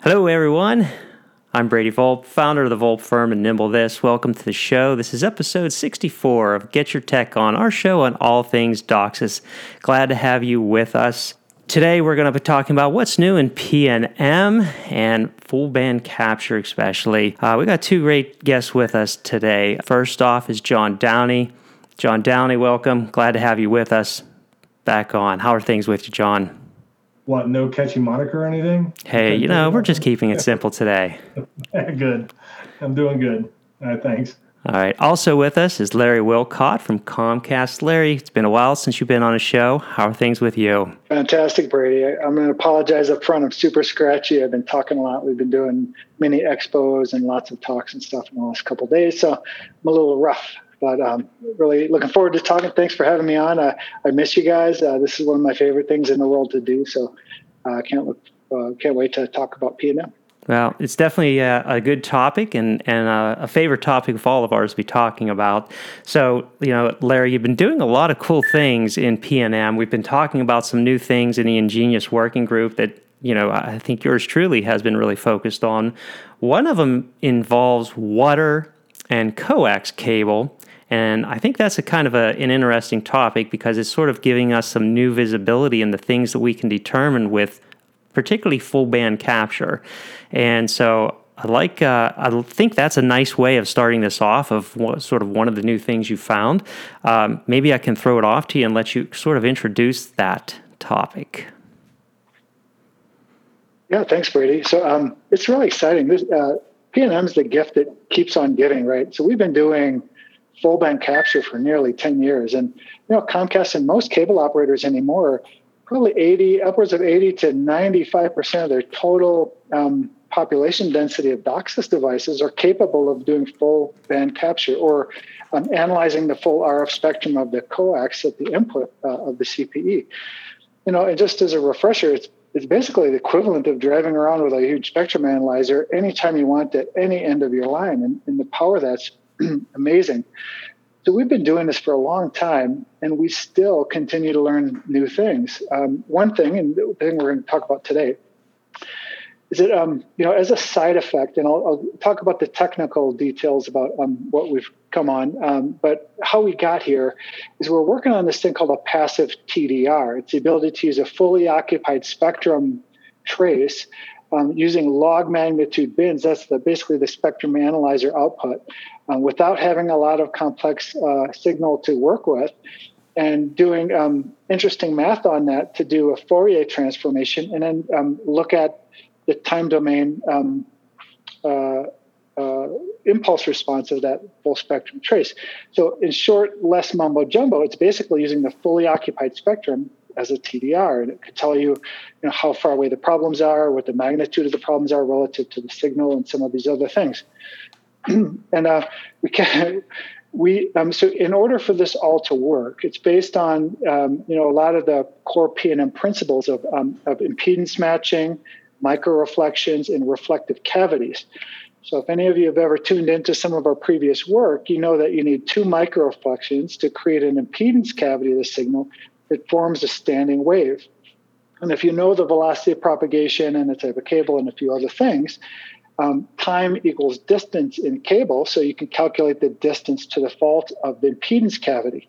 Hello, everyone. I'm Brady Volpe, founder of the Volpe firm and Nimble This. Welcome to the show. This is episode 64 of Get Your Tech On, our show on all things DOCSIS. Glad to have you with us. Today, we're going to be talking about what's new in PNM and full band capture, especially. Uh, we got two great guests with us today. First off is John Downey. John Downey, welcome. Glad to have you with us back on. How are things with you, John? What, no catchy moniker or anything? Hey, you know, we're just keeping it simple today. good. I'm doing good. All right, thanks. All right. Also with us is Larry Wolcott from Comcast. Larry, it's been a while since you've been on a show. How are things with you? Fantastic, Brady. I, am going to apologize up front. I'm super scratchy. I've been talking a lot. We've been doing many expos and lots of talks and stuff in the last couple days, so I'm a little rough. But um, really looking forward to talking. Thanks for having me on. Uh, I miss you guys. Uh, this is one of my favorite things in the world to do. So I uh, can't look, uh, can't wait to talk about PNM. Well, it's definitely a, a, good topic and, and a, a, favorite topic of all of ours to be talking about. So, you know, Larry, you've been doing a lot of cool things in PNM. We've been talking about some new things in the InGeNeOs Working Group that, you know, I think yours truly has been really focused on. One of them involves water and coax cable. And I think that's a kind of a, an interesting topic because it's sort of giving us some new visibility in the things that we can determine with particularly full band capture. And so I like, uh, I think that's a nice way of starting this off of what, sort of one of the new things you found. Um, maybe I can throw it off to you and let you sort of introduce that topic. Yeah, thanks, Brady. So um, it's really exciting. This, uh, PNM is the gift that keeps on giving, right? So we've been doing full band capture for nearly 10 years. And, you know, Comcast and most cable operators anymore, probably 80, upwards of 80 to 95% of their total um, population density of DOCSIS devices are capable of doing full band capture or um, analyzing the full RF spectrum of the coax at the input uh, of the CPE. You know, and just as a refresher, it's it's basically the equivalent of driving around with a huge spectrum analyzer anytime you want at any end of your line. And, and the power that's amazing. So we've been doing this for a long time, and we still continue to learn new things. Um, one thing, and the thing we're going to talk about today, is that um, you know, as a side effect, and I'll, I'll talk about the technical details about um, what we've come on, um, but how we got here is we're working on this thing called a passive TDR. It's the ability to use a fully occupied spectrum trace um, using log magnitude bins. That's the, basically the spectrum analyzer output um, without having a lot of complex uh, signal to work with and doing um, interesting math on that to do a Fourier transformation and then um, look at the time domain um, uh, uh, impulse response of that full spectrum trace. So, in short, less mumbo jumbo, it's basically using the fully occupied spectrum as a TDR, and it could tell you, you know, how far away the problems are, what the magnitude of the problems are relative to the signal, and some of these other things. and uh, we can we um, so in order for this all to work, it's based on um, you know a lot of the core PNM principles of um, of impedance matching, micro reflections, and reflective cavities. So if any of you have ever tuned into some of our previous work, you know that you need two micro reflections to create an impedance cavity of the signal that forms a standing wave. And if you know the velocity of propagation and the type of cable and a few other things, um, time equals distance in cable, so you can calculate the distance to the fault of the impedance cavity.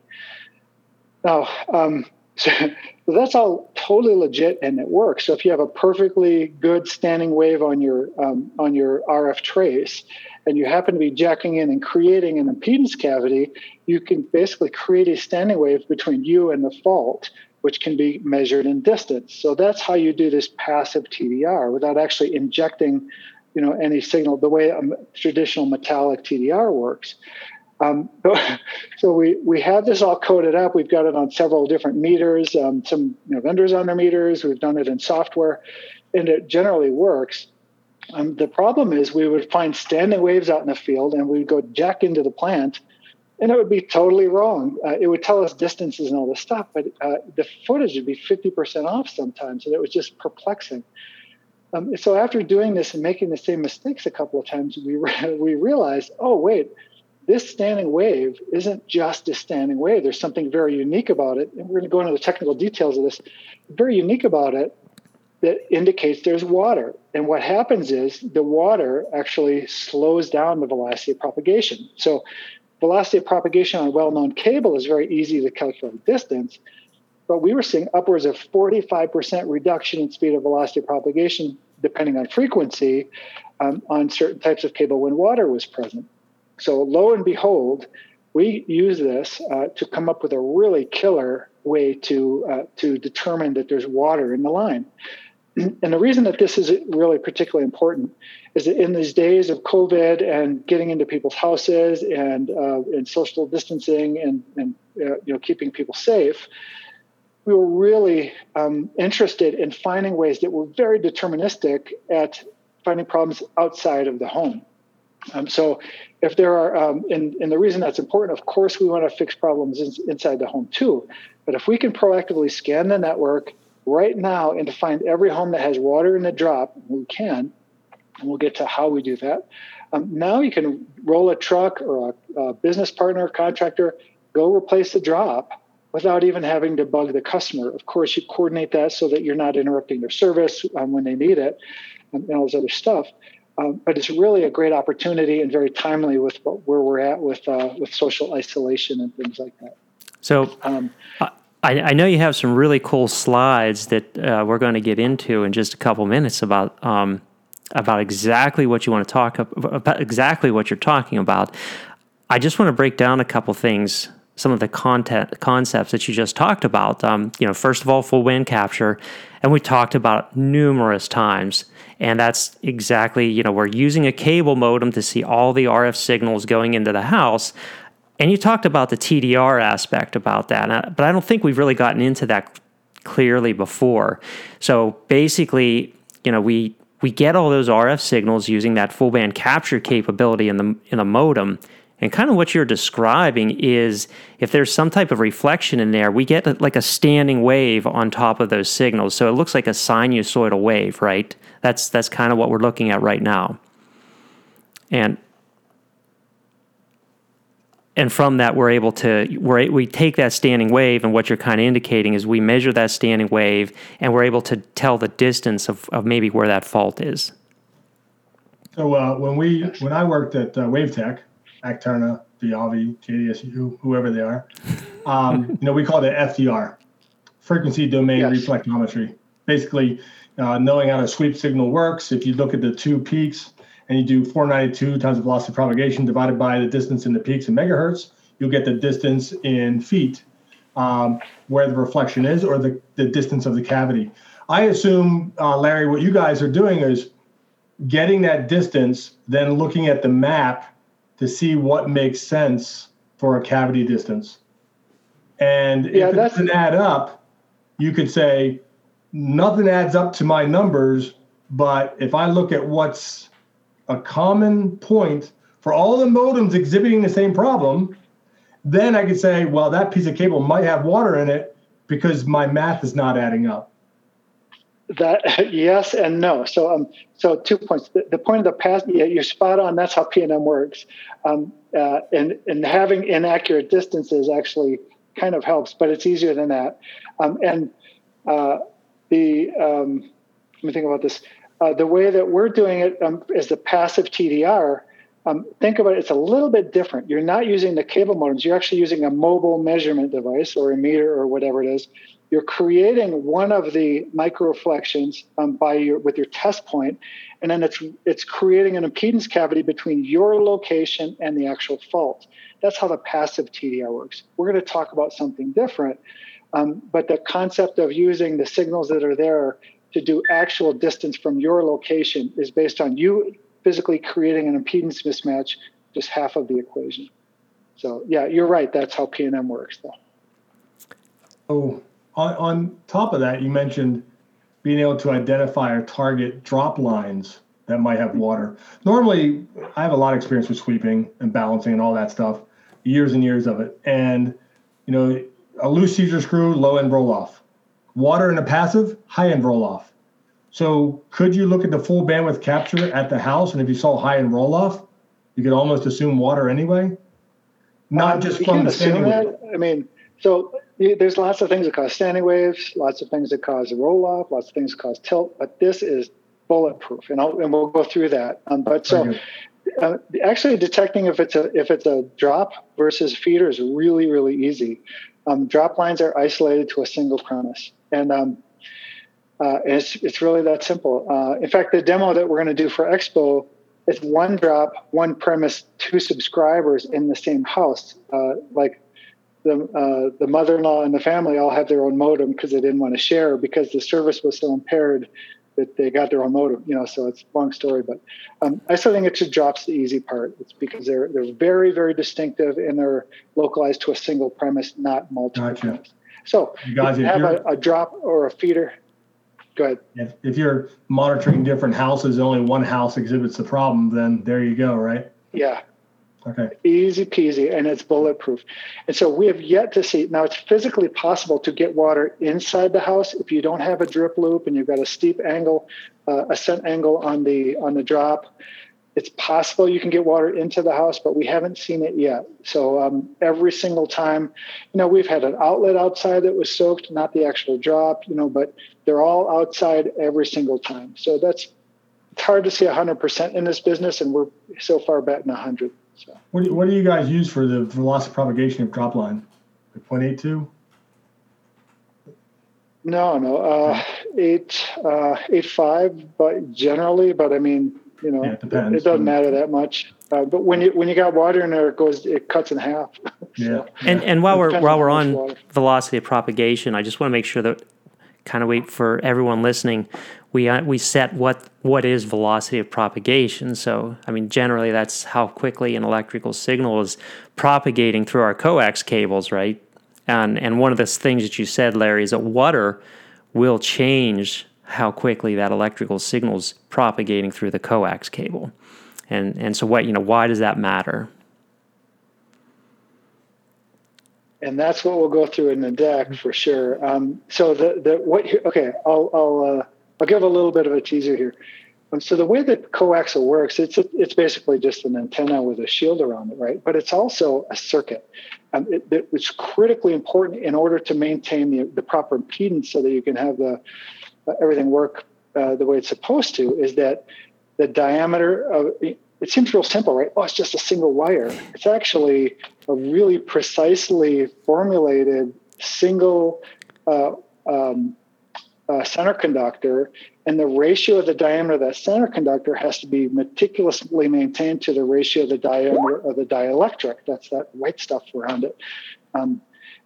Now, um, so, that's all totally legit and it works. So if you have a perfectly good standing wave on your um, on your RF trace, and you happen to be jacking in and creating an impedance cavity, you can basically create a standing wave between you and the fault, which can be measured in distance. So that's how you do this passive TDR without actually injecting you know any signal the way a traditional metallic TDR works. Um, so we we have this all coded up. We've got it on several different meters. Um, some you know, vendors on their meters. We've done it in software, and it generally works. Um, the problem is we would find standing waves out in the field, and we'd go jack into the plant, and it would be totally wrong. Uh, it would tell us distances and all this stuff, but uh, the footage would be 50% off sometimes, and it was just perplexing. Um, so after doing this and making the same mistakes a couple of times, we re- we realized, oh wait, this standing wave isn't just a standing wave. There's something very unique about it. And we're going to go into the technical details of this. Very unique about it that indicates there's water. And what happens is the water actually slows down the velocity of propagation. So, velocity of propagation on a well known cable is very easy to calculate distance. But we were seeing upwards of 45% reduction in speed of velocity of propagation, depending on frequency, um, on certain types of cable when water was present. So lo and behold, we use this uh, to come up with a really killer way to uh, to determine that there's water in the line. And the reason that this is really particularly important is that in these days of COVID and getting into people's houses and uh, and social distancing and and uh, you know keeping people safe, we were really um, interested in finding ways that were very deterministic at finding problems outside of the home. Um, so if there are, um, and, and the reason that's important, of course, we want to fix problems in, inside the home too. But if we can proactively scan the network right now and to find every home that has water in the drop, we can, and we'll get to how we do that. Um, now you can roll a truck or a, a business partner, contractor, go replace the drop without even having to bug the customer. Of course, you coordinate that so that you're not interrupting their service um, when they need it and, and all this other stuff. Um, but it's really a great opportunity and very timely with where we're at with uh, with social isolation and things like that. So, um, I, I, know you have some really cool slides that uh, we're going to get into in just a couple minutes about um, about exactly what you want to talk about, exactly what you're talking about. I just want to break down a couple things some of the content concepts that you just talked about. Um, you know, first of all, full band capture, and we talked about numerous times. And that's exactly, you know, we're using a cable modem to see all the RF signals going into the house. And you talked about the TDR aspect about that, but I don't think we've really gotten into that clearly before. So basically, you know, we we get all those RF signals using that full band capture capability in the in the modem and kind of what you're describing is if there's some type of reflection in there, we get like a standing wave on top of those signals. So it looks like a sinusoidal wave, right? That's that's kind of what we're looking at right now. And and from that we're able to we we take that standing wave and what you're kind of indicating is we measure that standing wave and we're able to tell the distance of, of maybe where that fault is so uh, when we when i worked at uh, Wavetek Acterna, Viavi, JDSU, whoever they are. Um, you know, we call it FDR, frequency domain yes. reflectometry. Basically, uh, knowing how a sweep signal works. If you look at the two peaks and you do 492 times the velocity of propagation divided by the distance in the peaks in megahertz, you'll get the distance in feet um, where the reflection is or the, the distance of the cavity. I assume, uh, Larry, what you guys are doing is getting that distance, then looking at the map to see what makes sense for a cavity distance. And yeah, if it doesn't add up, you could say nothing adds up to my numbers. But if I look at what's a common point for all the modems exhibiting the same problem, then I could say, well, that piece of cable might have water in it because my math is not adding up. That yes and no. So um, so two points. The, the point of the past, yeah, you're spot on. That's how PNM works. Um, uh, and and having inaccurate distances actually kind of helps, but it's easier than that. Um, and uh, the um, let me think about this. Uh, the way that we're doing it um, is the passive TDR. Um, think about it, it's a little bit different. You're not using the cable modems, you're actually using a mobile measurement device or a meter or whatever it is you're creating one of the microreflections um, by your with your test point, and then it's it's creating an impedance cavity between your location and the actual fault. That's how the passive TDR works. We're going to talk about something different, um, but the concept of using the signals that are there to do actual distance from your location is based on you physically creating an impedance mismatch, just half of the equation. So yeah, you're right. That's how PNM works, though. Oh, on, on top of that, you mentioned being able to identify or target drop lines that might have water. Normally, I have a lot of experience with sweeping and balancing and all that stuff, years and years of it. And, you know, a loose seizure screw, low end roll off. Water in a passive, high end roll off. So could you look at the full bandwidth capture at the house? And if you saw high end roll off, you could almost assume water anyway. not um, just from the standing. I mean, so there's lots of things that cause standing waves, lots of things that cause roll off, lots of things that cause tilt, but this is bulletproof, and, I'll, and we'll go through that. Um, but so. Uh, actually, detecting if it's a if it's a drop versus feeder is really really easy. Um, drop lines are isolated to a single premise, and um, uh, it's it's really that simple. Uh, in fact, the demo that we're going to do for Expo is one drop, one premise, two subscribers in the same house. Uh, like the uh, the mother-in-law and the family all have their own modem because they didn't want to share because the service was so impaired that they got their own modem. You know, so it's a long story, but um, I still think it should drops the easy part. It's because they're they're very very distinctive and they're localized to a single premise, not multiple. Gotcha. Premise. So you guys you have a, a drop or a feeder. Go ahead. If, if you're monitoring different houses, only one house exhibits the problem, then there you go, right? Yeah, Okay. Easy peasy, and it's bulletproof. And so we have yet to see. Now it's physically possible to get water inside the house if you don't have a drip loop and you've got a steep angle, uh, ascent angle on the on the drop. It's possible you can get water into the house, but we haven't seen it yet. So um, every single time, you know, we've had an outlet outside that was soaked, not the actual drop, you know, but they're all outside every single time. So that's it's hard to see 100% in this business, and we're so far betting 100. So what do, what do you guys use for the velocity propagation of drop line? 0.82? No, no, uh, eight, uh, eight five, but generally, but I mean, you know, yeah, it, it, it, doesn't matter that much. Uh, but when you when you got water in there, it goes, it cuts in half. so, yeah. And and while we're while we're on water. velocity of propagation, I just want to make sure that kind of wait for everyone listening we uh, we set what what is velocity of propagation. So I mean, generally that's how quickly an electrical signal is propagating through our coax cables, right? And and one of the things that you said, Larry, is that water will change how quickly that electrical signal is propagating through the coax cable. And and so what you know, why does that matter? And that's what we'll go through in the deck for sure. Um, so the the what okay, I'll I'll uh, I'll give a little bit of a teaser here. Um, so the way that coaxial works, it's a, it's basically just an antenna with a shield around it, right? But it's also a circuit. Um, it, it's critically important in order to maintain the, the proper impedance so that you can have the uh, everything work uh, the way it's supposed to. Is that the diameter of it seems real simple, right? Oh, it's just a single wire. It's actually a really precisely formulated single uh, um, uh, center conductor, and the ratio of the diameter of that center conductor has to be meticulously maintained to the ratio of the diameter of the dielectric. That's that white stuff around it. Um,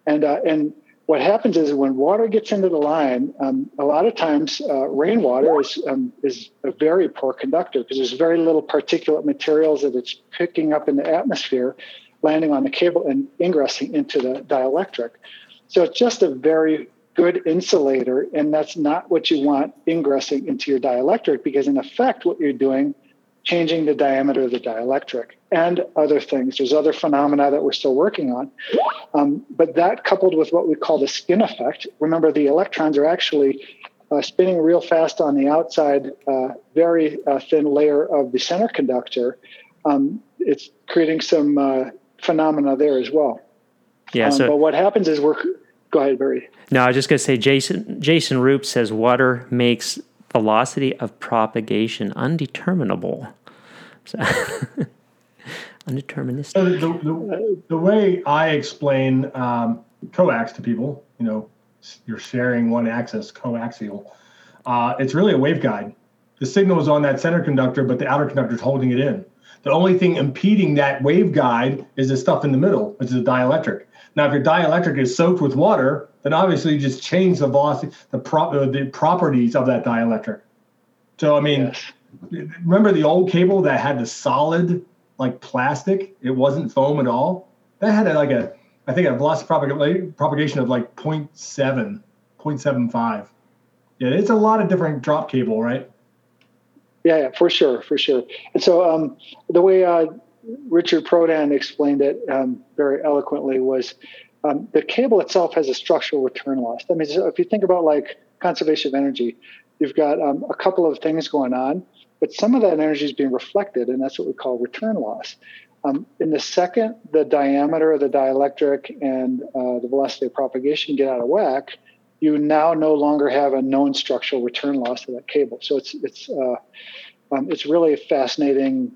and uh, and what happens is when water gets into the line, um, a lot of times uh, rainwater is um, is a very poor conductor because there's very little particulate materials that it's picking up in the atmosphere, landing on the cable and ingressing into the dielectric. So it's just a very good insulator, and that's not what you want ingressing into your dielectric because, in effect, what you're doing changing the diameter of the dielectric and other things. There's other phenomena that we're still working on. Um, but that coupled with what we call the skin effect, remember the electrons are actually uh, spinning real fast on the outside, uh, very uh, thin layer of the center conductor. Um, it's creating some uh, phenomena there as well. Yeah. Um, so, but what happens is we're Go ahead, Brady. No, I was just going to say Jason Jason Roop says water makes velocity of propagation undeterminable. So undeterministic. So the, the, the, way I explain um, coax to people, you know, you're sharing one axis, coaxial. Uh, it's really a waveguide. The signal is on that center conductor, but the outer conductor is holding it in. The only thing impeding that waveguide is the stuff in the middle, which is a dielectric. Now, if your dielectric is soaked with water, then obviously you just change the velocity, the, pro- uh, the properties of that dielectric. So, I mean, yes. Remember the old cable that had the solid, like plastic? It wasn't foam at all. That had a, like a, I think a velocity propagation of like 0.7, 0.75. Yeah, it's a lot of different drop cable, right? Yeah, yeah, for sure, for sure. And so um, the way uh, Richard Prodan explained it um, very eloquently was um, the cable itself has a structural return loss. I mean, if you think about like conservation of energy, you've got um, a couple of things going on, but some of that energy is being reflected, and that's what we call return loss. Um, in the second, the diameter of the dielectric and uh, the velocity of propagation get out of whack, you now no longer have a known structural return loss of that cable. So it's it's uh, um, it's really a fascinating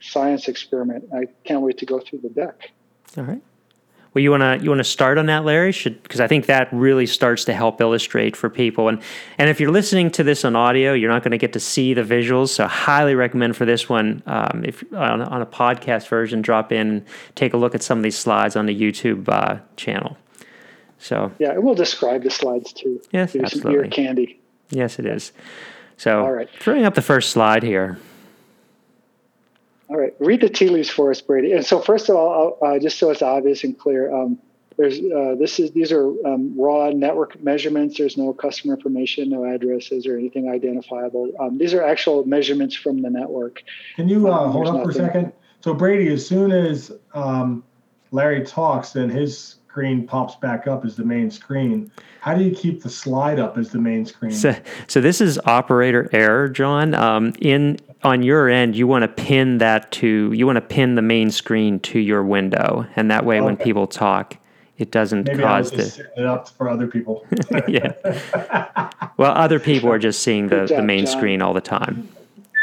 science experiment. I can't wait to go through the deck. All right. Well, you wanna you wanna start on that, Larry? Should because I think that really starts to help illustrate for people. And and if you're listening to this on audio, you're not going to get to see the visuals. So highly recommend for this one, um, if on, on, a podcast version, drop in and take a look at some of these slides on the YouTube uh, channel. So yeah, we'll describe the slides too. Yes, Here's absolutely. Ear candy. Yes, it is. So all right, throwing up the first slide here. All right, read the tea leaves for us, Brady. And so, first of all, uh, just so it's obvious and clear, um, there's uh, this is these are um, raw network measurements. There's no customer information, no addresses, or anything identifiable. Um, these are actual measurements from the network. Can you uh, um, hold on for a second? So, Brady, as soon as um, Larry talks, then his screen pops back up as the main screen. How do you keep the slide up as the main screen? So, so this is operator error, John. Um, in on your end, you want to pin that to you want to pin the main screen to your window, and that way, okay. when people talk, it doesn't Maybe cause I was the, it up for other people. yeah. Well, other people are just seeing the, job, the main John. screen all the time.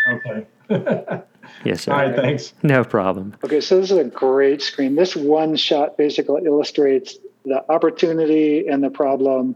Okay. yes, sir. All right, thanks. No problem. Okay, so this is a great screen. This one shot basically illustrates the opportunity and the problem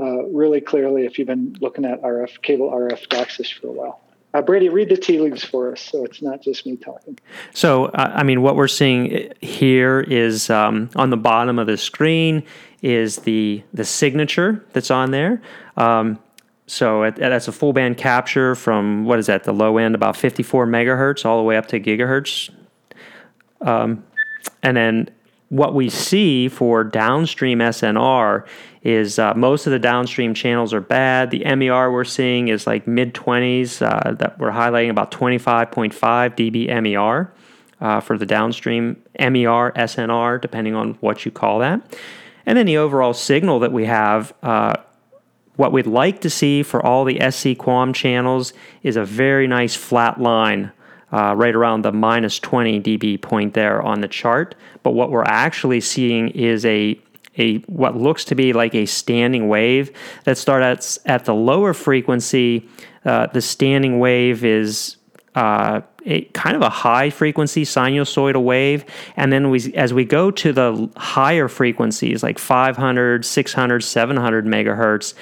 uh, really clearly if you've been looking at RF cable RF DOCSIS for a while. Uh, Brady, read the tea leaves for us, so it's not just me talking. So, uh, I mean, what we're seeing here is um, on the bottom of the screen is the the signature that's on there. Um, so that's a full band capture from what is that? The low end, about 54 megahertz, all the way up to gigahertz. Um, and then what we see for downstream SNR is uh, most of the downstream channels are bad. The MER we're seeing is like mid 20s uh, that we're highlighting about 25.5 dB MER uh, for the downstream MER, SNR, depending on what you call that. And then the overall signal that we have, uh, what we'd like to see for all the SC QAM channels is a very nice flat line uh, right around the minus 20 dB point there on the chart. But what we're actually seeing is a a what looks to be like a standing wave that starts at, the lower frequency. Uh, the standing wave is uh, a kind of a high frequency sinusoidal wave, and then we as we go to the higher frequencies like 500, 600, 700 megahertz,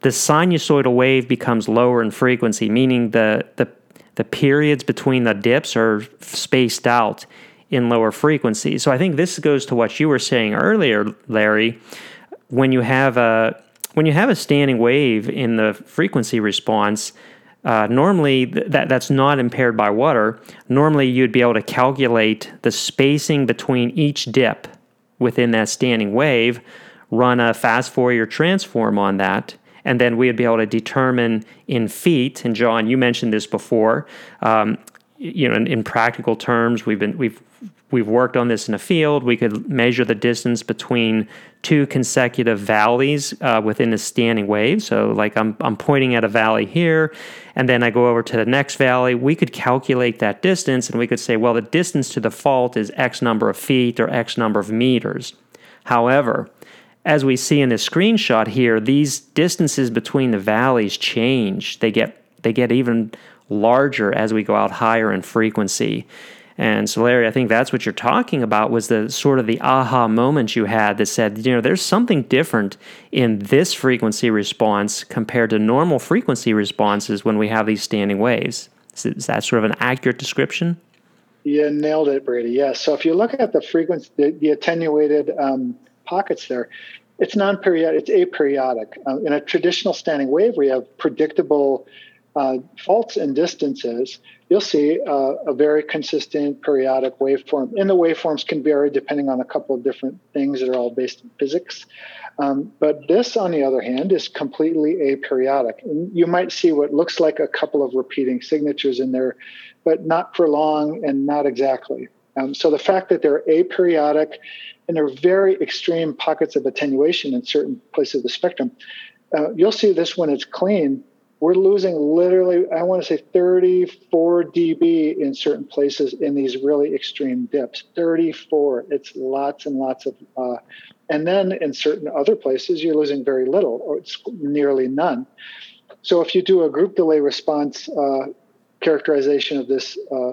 the sinusoidal wave becomes lower in frequency, meaning the the the periods between the dips are spaced out in lower frequencies. So I think this goes to what you were saying earlier, Larry. When you have a when you have a standing wave in the frequency response, uh, normally th- that that's not impaired by water. Normally, you'd be able to calculate the spacing between each dip within that standing wave, run a fast Fourier transform on that, and then we'd be able to determine in feet. And John, you mentioned this before. Um, you know, in, in, practical terms, we've been we've we've worked on this in the field. We could measure the distance between two consecutive valleys uh, within a standing wave. So, like I'm I'm pointing at a valley here, and then I go over to the next valley. We could calculate that distance, and we could say, well, the distance to the fault is X number of feet or X number of meters. However, as we see in this screenshot here, these distances between the valleys change. They get they get even larger as we go out higher in frequency. And so, Larry, I think that's what you're talking about was the sort of the aha moment you had that said, you know, there's something different in this frequency response compared to normal frequency responses when we have these standing waves. Is that sort of an accurate description? You nailed it, Brady. Yes. Yeah. So if you look at the frequency, the, the attenuated um, pockets there, it's non-periodic, it's aperiodic. Uh, in a traditional standing wave, we have predictable uh, faults and distances. You'll see uh, a very consistent periodic waveform. And the waveforms can vary depending on a couple of different things that are all based in physics. Um, but this, on the other hand, is completely aperiodic. And you might see what looks like a couple of repeating signatures in there, but not for long and not exactly. Um, so the fact that they're aperiodic and there are very extreme pockets of attenuation in certain places of the spectrum. Uh, you'll see this when it's clean. We're losing literally, I want to say 34 dB in certain places in these really extreme dips. 34. It's lots and lots of, uh, and then in certain other places, you're losing very little or it's nearly none. So if you do a group delay response uh, characterization of this uh,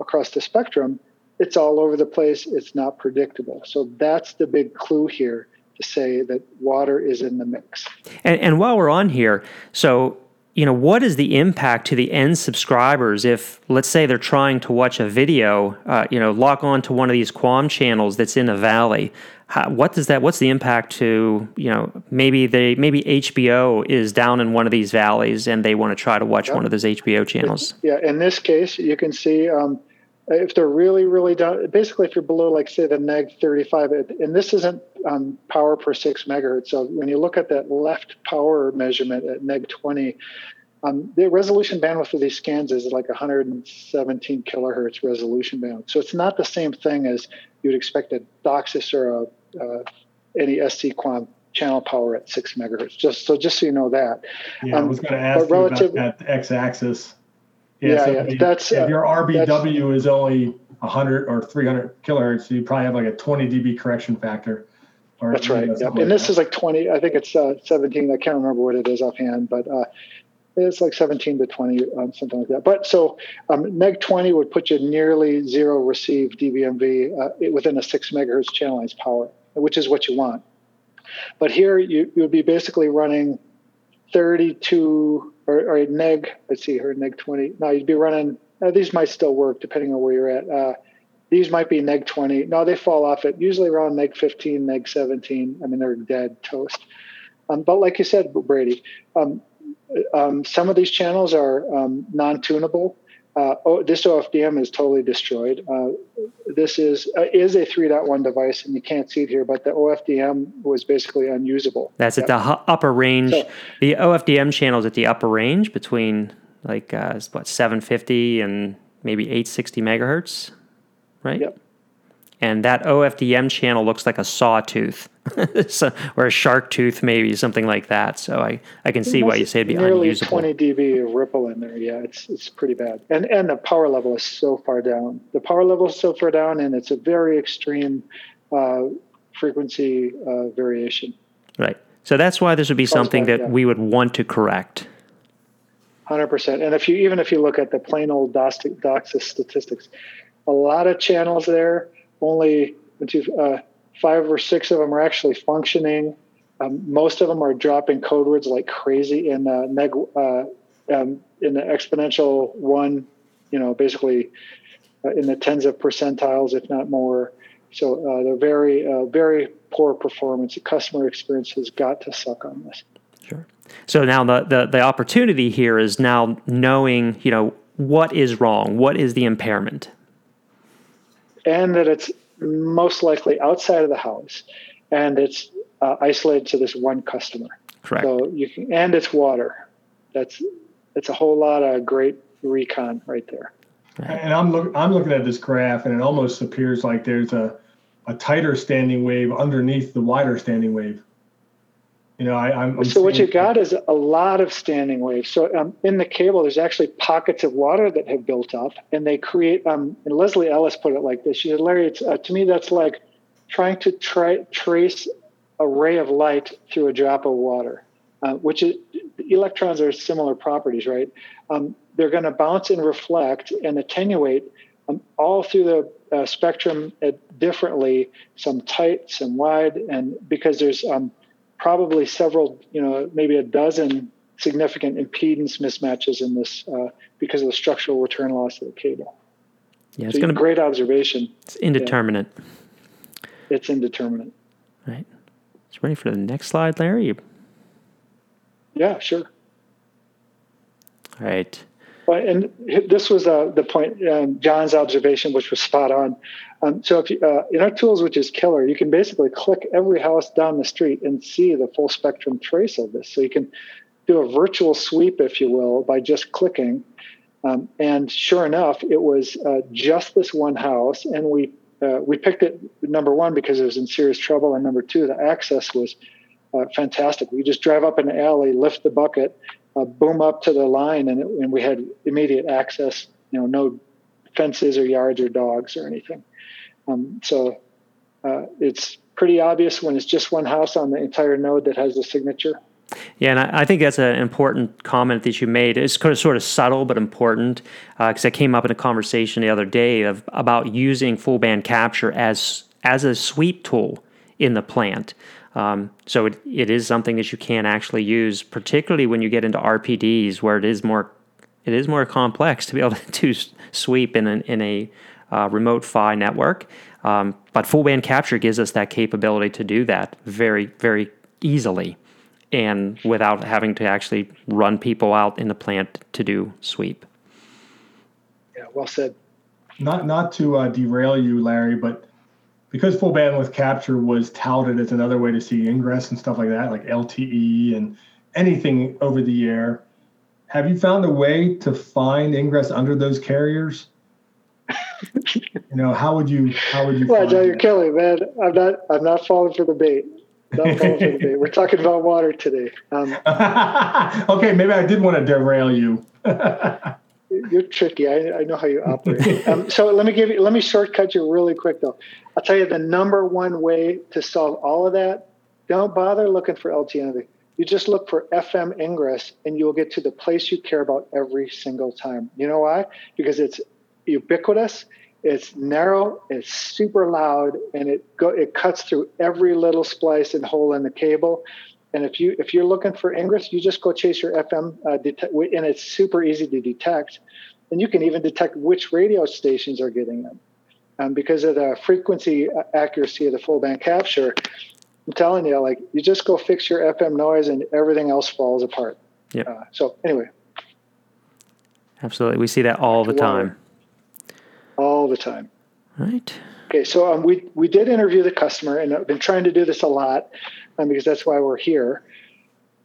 across the spectrum, it's all over the place. It's not predictable. So that's the big clue here to say that water is in the mix. And, and while we're on here, so you know, what is the impact to the end subscribers if, let's say, they're trying to watch a video, uh, you know, lock on to one of these QAM channels that's in a valley? How, what does that? What's the impact to, you know, maybe they maybe HBO is down in one of these valleys and they want to try to watch one of those HBO channels? Yeah, in this case, you can see. Um, if they're really, really down, basically, if you're below, like, say, the neg 35, and this isn't um, power per six megahertz. So when you look at that left power measurement at neg 20, um, the resolution bandwidth of these scans is like 117 kilohertz resolution bandwidth. So it's not the same thing as you'd expect a DOCSIS or a, uh, any SC-QAM channel power at six megahertz. Just so, just so you know that. Yeah, um, I was going to ask you relative, about that x-axis. Yeah, yeah, so yeah if, that's if your RBW is only 100 or 300 kilohertz, you probably have like a 20 dB correction factor. Or, that's right. Yep. Like and this that. is like 20. I think it's uh, 17. I can't remember what it is offhand, but uh, it's like 17 to 20, um, something like that. But so um, neg 20 would put you nearly zero receive DBMV uh, within a six megahertz channelized power, which is what you want. But here you, you would be basically running 32 or, or neg, let's see here, neg 20. No, you'd be running, these might still work depending on where you're at. Uh, these might be neg 20. No, they fall off at usually around neg 15, neg 17. I mean, they're dead toast. Um, but like you said, Brady, um, um, some of these channels are um, non-tunable. Uh, oh, this OFDM is totally destroyed. Uh, this is uh, is a 3.1 device, and you can't see it here, but the OFDM was basically unusable. That's at the upper range. So, the OFDM channels at the upper range between like uh, what 750 and maybe 860 megahertz, right? Yep and that OFDM channel looks like a sawtooth so, or a shark tooth, maybe something like that. So I, I can see why you say it'd be nearly unusable. 20 dB of ripple in there. Yeah, it's it's pretty bad. And and the power level is so far down. The power level is so far down, and it's a very extreme uh, frequency uh, variation. Right. So that's why this would be something that yeah. we would want to correct. Hundred percent. And if you even if you look at the plain old DOCSIS statistics, a lot of channels there only uh, five or six of them are actually functioning. Um, most of them are dropping code words like crazy in uh, neg, uh, um, in the exponential one, you know, basically uh, in the tens of percentiles, if not more. So uh, they're very, uh, very poor performance. The customer experience has got to suck on this. Sure. So now the, the, the opportunity here is now knowing, you know, what is wrong, what is the impairment and that it's most likely outside of the house and it's uh, isolated to this one customer. Correct. So you can, and it's water. That's that's a whole lot of great recon right there. And I'm look, I'm looking at this graph, and it almost appears like there's a a tighter standing wave underneath the wider standing wave. You know, I, am so what you got is a lot of standing waves. So um, in the cable, there's actually pockets of water that have built up, and they create. Um, and Leslie Ellis put it like this: She said, "Larry, it's, uh, to me that's like trying to try, trace a ray of light through a drop of water, uh, which is electrons are similar properties, right? Um, they're going to bounce and reflect and attenuate um, all through the uh, spectrum differently, some tight, some wide, and because there's um, probably several, you know, maybe a dozen significant impedance mismatches in this uh, because of the structural return loss of the cable. Yeah, it's so going to great observation. It's indeterminate. Yeah. It's indeterminate. Right. It's ready for the next slide, Larry. Yeah, sure. All right. And this was uh, the point, um, John's observation, which was spot on. Um, so if you, uh, in our tools, which is killer, you can basically click every house down the street and see the full spectrum trace of this. So you can do a virtual sweep, if you will, by just clicking. Um, and sure enough, it was uh, just this one house, and we uh, we picked it number one because it was in serious trouble, and number two, the access was uh, fantastic. We just drive up an alley, lift the bucket, uh, boom up to the line, and, it, and we had immediate access. You know, no fences or yards or dogs or anything. Um, so uh, it's pretty obvious when it's just one house on the entire node that has the signature. Yeah, and I, I think that's an important comment that you made. It's kind of sort of subtle but important because uh, it came up in a conversation the other day of about using full band capture as as a sweep tool in the plant. Um, so it, it is something that you can actually use, particularly when you get into RPDs where it is more it is more complex to be able to sweep in an, in a uh, remote PHY network. Um, but full band capture gives us that capability to do that very very easily and without having to actually run people out in the plant to do sweep. Yeah, well said. Not not to uh, derail you, Larry, but because full bandwidth capture was touted as another way to see ingress and stuff like that, like LTE and anything over the air, have you found a way to find ingress under those carriers? you know, how would you how would you? Well, Joe, you're killing, man. I'm not I'm not falling for the bait. not falling for the bait. We're talking about water today. Um, okay, maybe I did want to derail you. You're tricky. I, I, know how you operate. Um, so let me give you. Let me shortcut you really quick though. I'll tell you the number one way to solve all of that. Don't bother looking for LTE. You just look for FM ingress, and you'll get to the place you care about every single time. You know why? Because it's ubiquitous it's narrow, it's super loud, and it go it cuts through every little splice and hole in the cable. And if you if you're looking for ingress, you just go chase your FM, uh, detect, and it's super easy to detect. And you can even detect which radio stations are getting them, um, because of the frequency uh, accuracy of the full band capture. I'm telling you, like you just go fix your FM noise, and everything else falls apart. Yeah. Uh, so anyway. Absolutely, we see that all the time all the time. Right. Okay, so um, we we did interview the customer, and I've been trying to do this a lot um, because that's why we're here.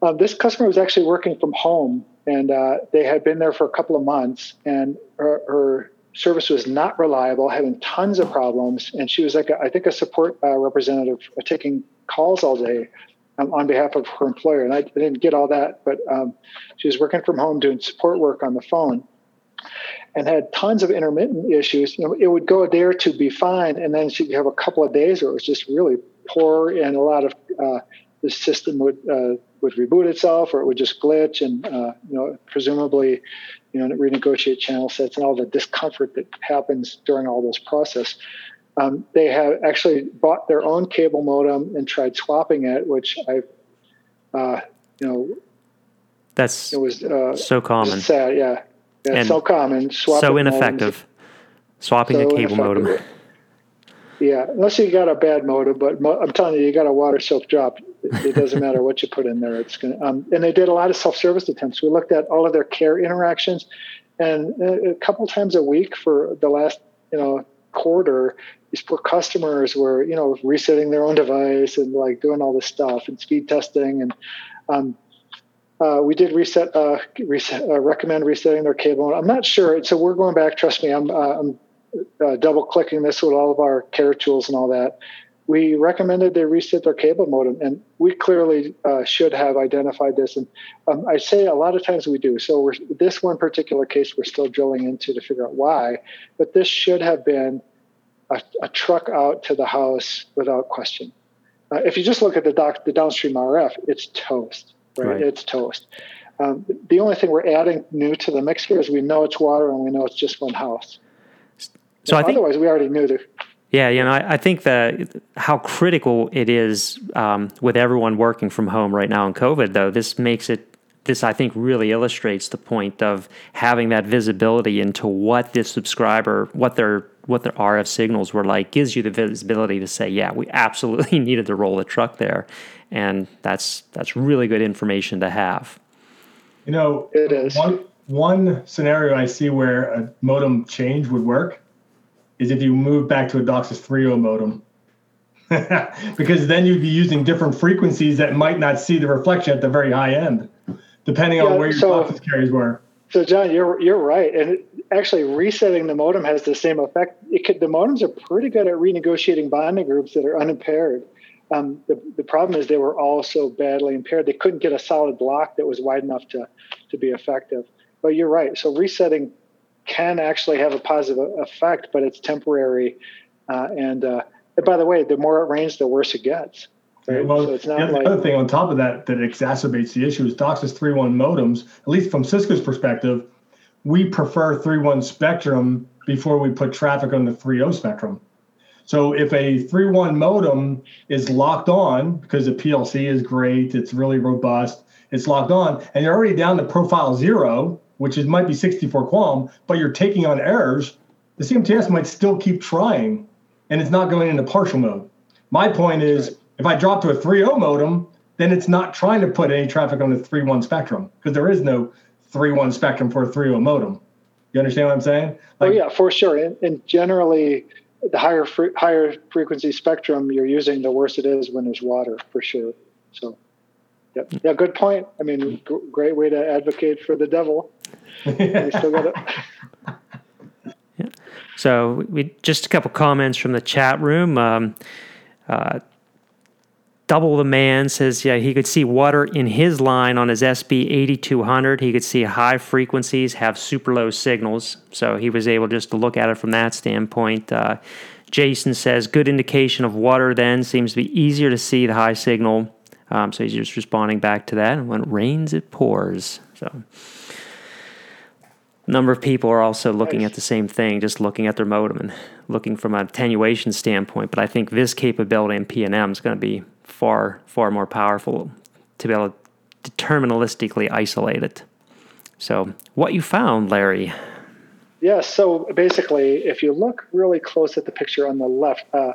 Um, this customer was actually working from home, and uh, they had been there for a couple of months, and her, her, service was not reliable, having tons of problems, and she was like, a, I think, a support uh, representative uh, taking calls all day um, on behalf of her employer. And I, I didn't get all that, but um, she was working from home doing support work on the phone and had tons of intermittent issues. You know, it would go a day or two be fine, and then she'd have a couple of days where it was just really poor, and a lot of uh, the system would uh, would reboot itself, or it would just glitch, and uh, you know, presumably, you know, renegotiate channel sets and all the discomfort that happens during all this process. Um, they have actually bought their own cable modem and tried swapping it, which I, uh, you know, that's it was uh, so common. Sad, yeah. Yeah, so common. so ineffective. Swapping so a cable modem. Yeah, unless you got a bad modem, but mo- I'm telling you, you got a water soak drop. It, it doesn't matter what you put in there. It's gonna. Um, and they did a lot of self-service attempts. We looked at all of their care interactions, and uh, a couple times a week for the last, you know, quarter, these poor customers were, you know, resetting their own device and like doing all this stuff and speed testing and. Um, uh, we did reset, uh, reset uh, recommend resetting their cable. I'm not sure. So we're going back. Trust me, I'm, uh, I'm uh, double clicking this with all of our care tools and all that. We recommended they reset their cable modem, and we clearly uh, should have identified this. And um, I say a lot of times we do. So we're, this one particular case, we're still drilling into to figure out why. But this should have been a, a truck out to the house without question. if you just look at the, doc, the downstream RF, it's toast right? right. It's toast. Um, the only thing we're adding new to the mix here is we know it's water and we know it's just one house. So I think, otherwise, we already knew that. Yeah, you know, I, I think that how critical it is um, with everyone working from home right now in COVID, though, this makes it. This I think really illustrates the point of having that visibility into what this subscriber, what their what their RF signals were like, gives you the visibility to say, yeah, we absolutely needed to roll the truck there, and that's that's really good information to have. You know, it is one one scenario I see where a modem change would work is if you move back to a DOCSIS 3.0 modem. because then you'd be using different frequencies that might not see the reflection at the very high end, depending yeah, on where your so, DOCSIS carriers were. So, John, you're you're right, and actually resetting the modem has the same effect. It could, the modems are pretty good at renegotiating bonding groups that are unimpaired. Um, the, the problem is they were all so badly impaired they couldn't get a solid block that was wide enough to to be effective. But you're right. So resetting can actually have a positive effect, but it's temporary. Uh, and, uh, and by the way, the more it rains, the worse it gets. Right? Well, so it's not the like, other thing on top of that that exacerbates the issue is DOCSIS 3.1 modems, at least from Cisco's perspective, we prefer 3.1 spectrum before we put traffic on the 3.0 spectrum. So if a 3.1 modem is locked on because the PLC is great, it's really robust, it's locked on, and you're already down to profile zero, which is might be 64 QAM, but you're taking on errors, the CMTS might still keep trying, and it's not going into partial mode. My point is, if I drop to a 3.0 modem, then it's not trying to put any traffic on the 3.1 spectrum because there is no 3.1 spectrum for a 3.0 modem. You understand what I'm saying? Oh, like, oh yeah, for sure. And, and generally, the higher fre- higher frequency spectrum you're using, the worse it is when there's water, for sure. So. Yep. Hmm. Yeah, good point. I mean, g- great way to advocate for the devil. Yeah. So we just a couple comments from the chat room. Um, uh, Double the man says, yeah, he could see water in his line on his SB 8200. He could see high frequencies have super low signals. So he was able just to look at it from that standpoint. Uh, Jason says, good indication of water then seems to be easier to see the high signal um, so he's just responding back to that. And when it rains, it pours. So number of people are also looking at the same thing, just looking at their modem and looking from an attenuation standpoint. But I think this capability in PNM is going to be far, far more powerful to be able to deterministically isolate it. So, what you found, Larry? Yeah, so basically, if you look really close at the picture on the left, uh,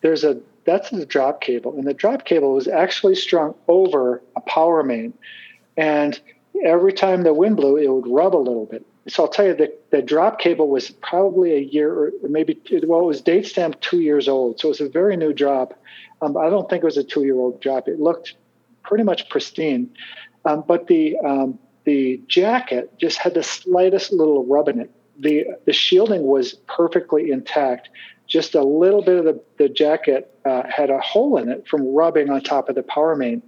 there's a that's the drop cable. And the drop cable was actually strung over a power main. And every time the wind blew, it would rub a little bit. So I'll tell you that the drop cable was probably a year or maybe, well, it was date stamped two years old. So it was a very new drop. Um, I don't think it was a two year old drop. It looked pretty much pristine. Um, but the, um, the jacket just had the slightest little rub in it. The, the shielding was perfectly intact just a little bit of the, the jacket uh, had a hole in it from rubbing on top of the power main.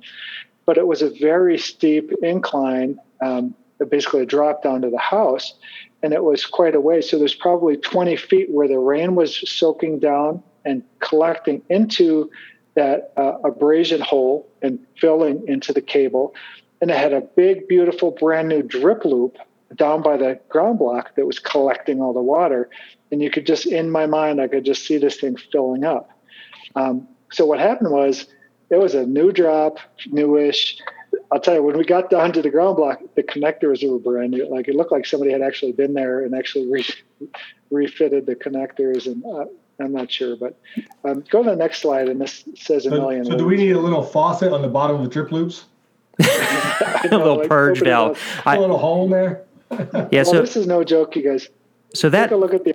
But it was a very steep incline, um, basically a drop down to the house, and it was quite a way. So there's probably 20 feet where the rain was soaking down and collecting into that uh, abrasion hole and filling into the cable. And it had a big, beautiful, brand new drip loop down by the ground block that was collecting all the water and you could just in my mind i could just see this thing filling up um, so what happened was it was a new drop newish i'll tell you when we got down to the ground block the connectors were brand new. Like it looked like somebody had actually been there and actually re- refitted the connectors and uh, i'm not sure but um, go to the next slide and this says a so, million. so do we need a little faucet on the bottom of the drip loops? A little like, purge valve. a little hole in there? Yeah well, so this is no joke you guys. So that Take a look at the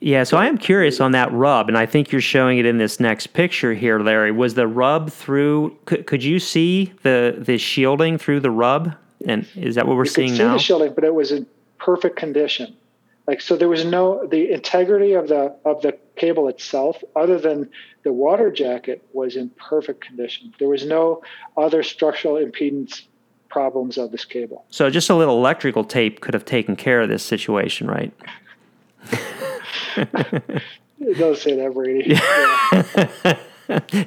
yeah, so I am curious on that rub, and I think you're showing it in this next picture here, Larry. Was the rub through? Could, could you see the the shielding through the rub? And is that what we're you seeing see now? the shielding, but it was in perfect condition. Like so, there was no the integrity of the of the cable itself, other than the water jacket, was in perfect condition. There was no other structural impedance problems of this cable. So just a little electrical tape could have taken care of this situation, right? it does say that, Brady. Yeah.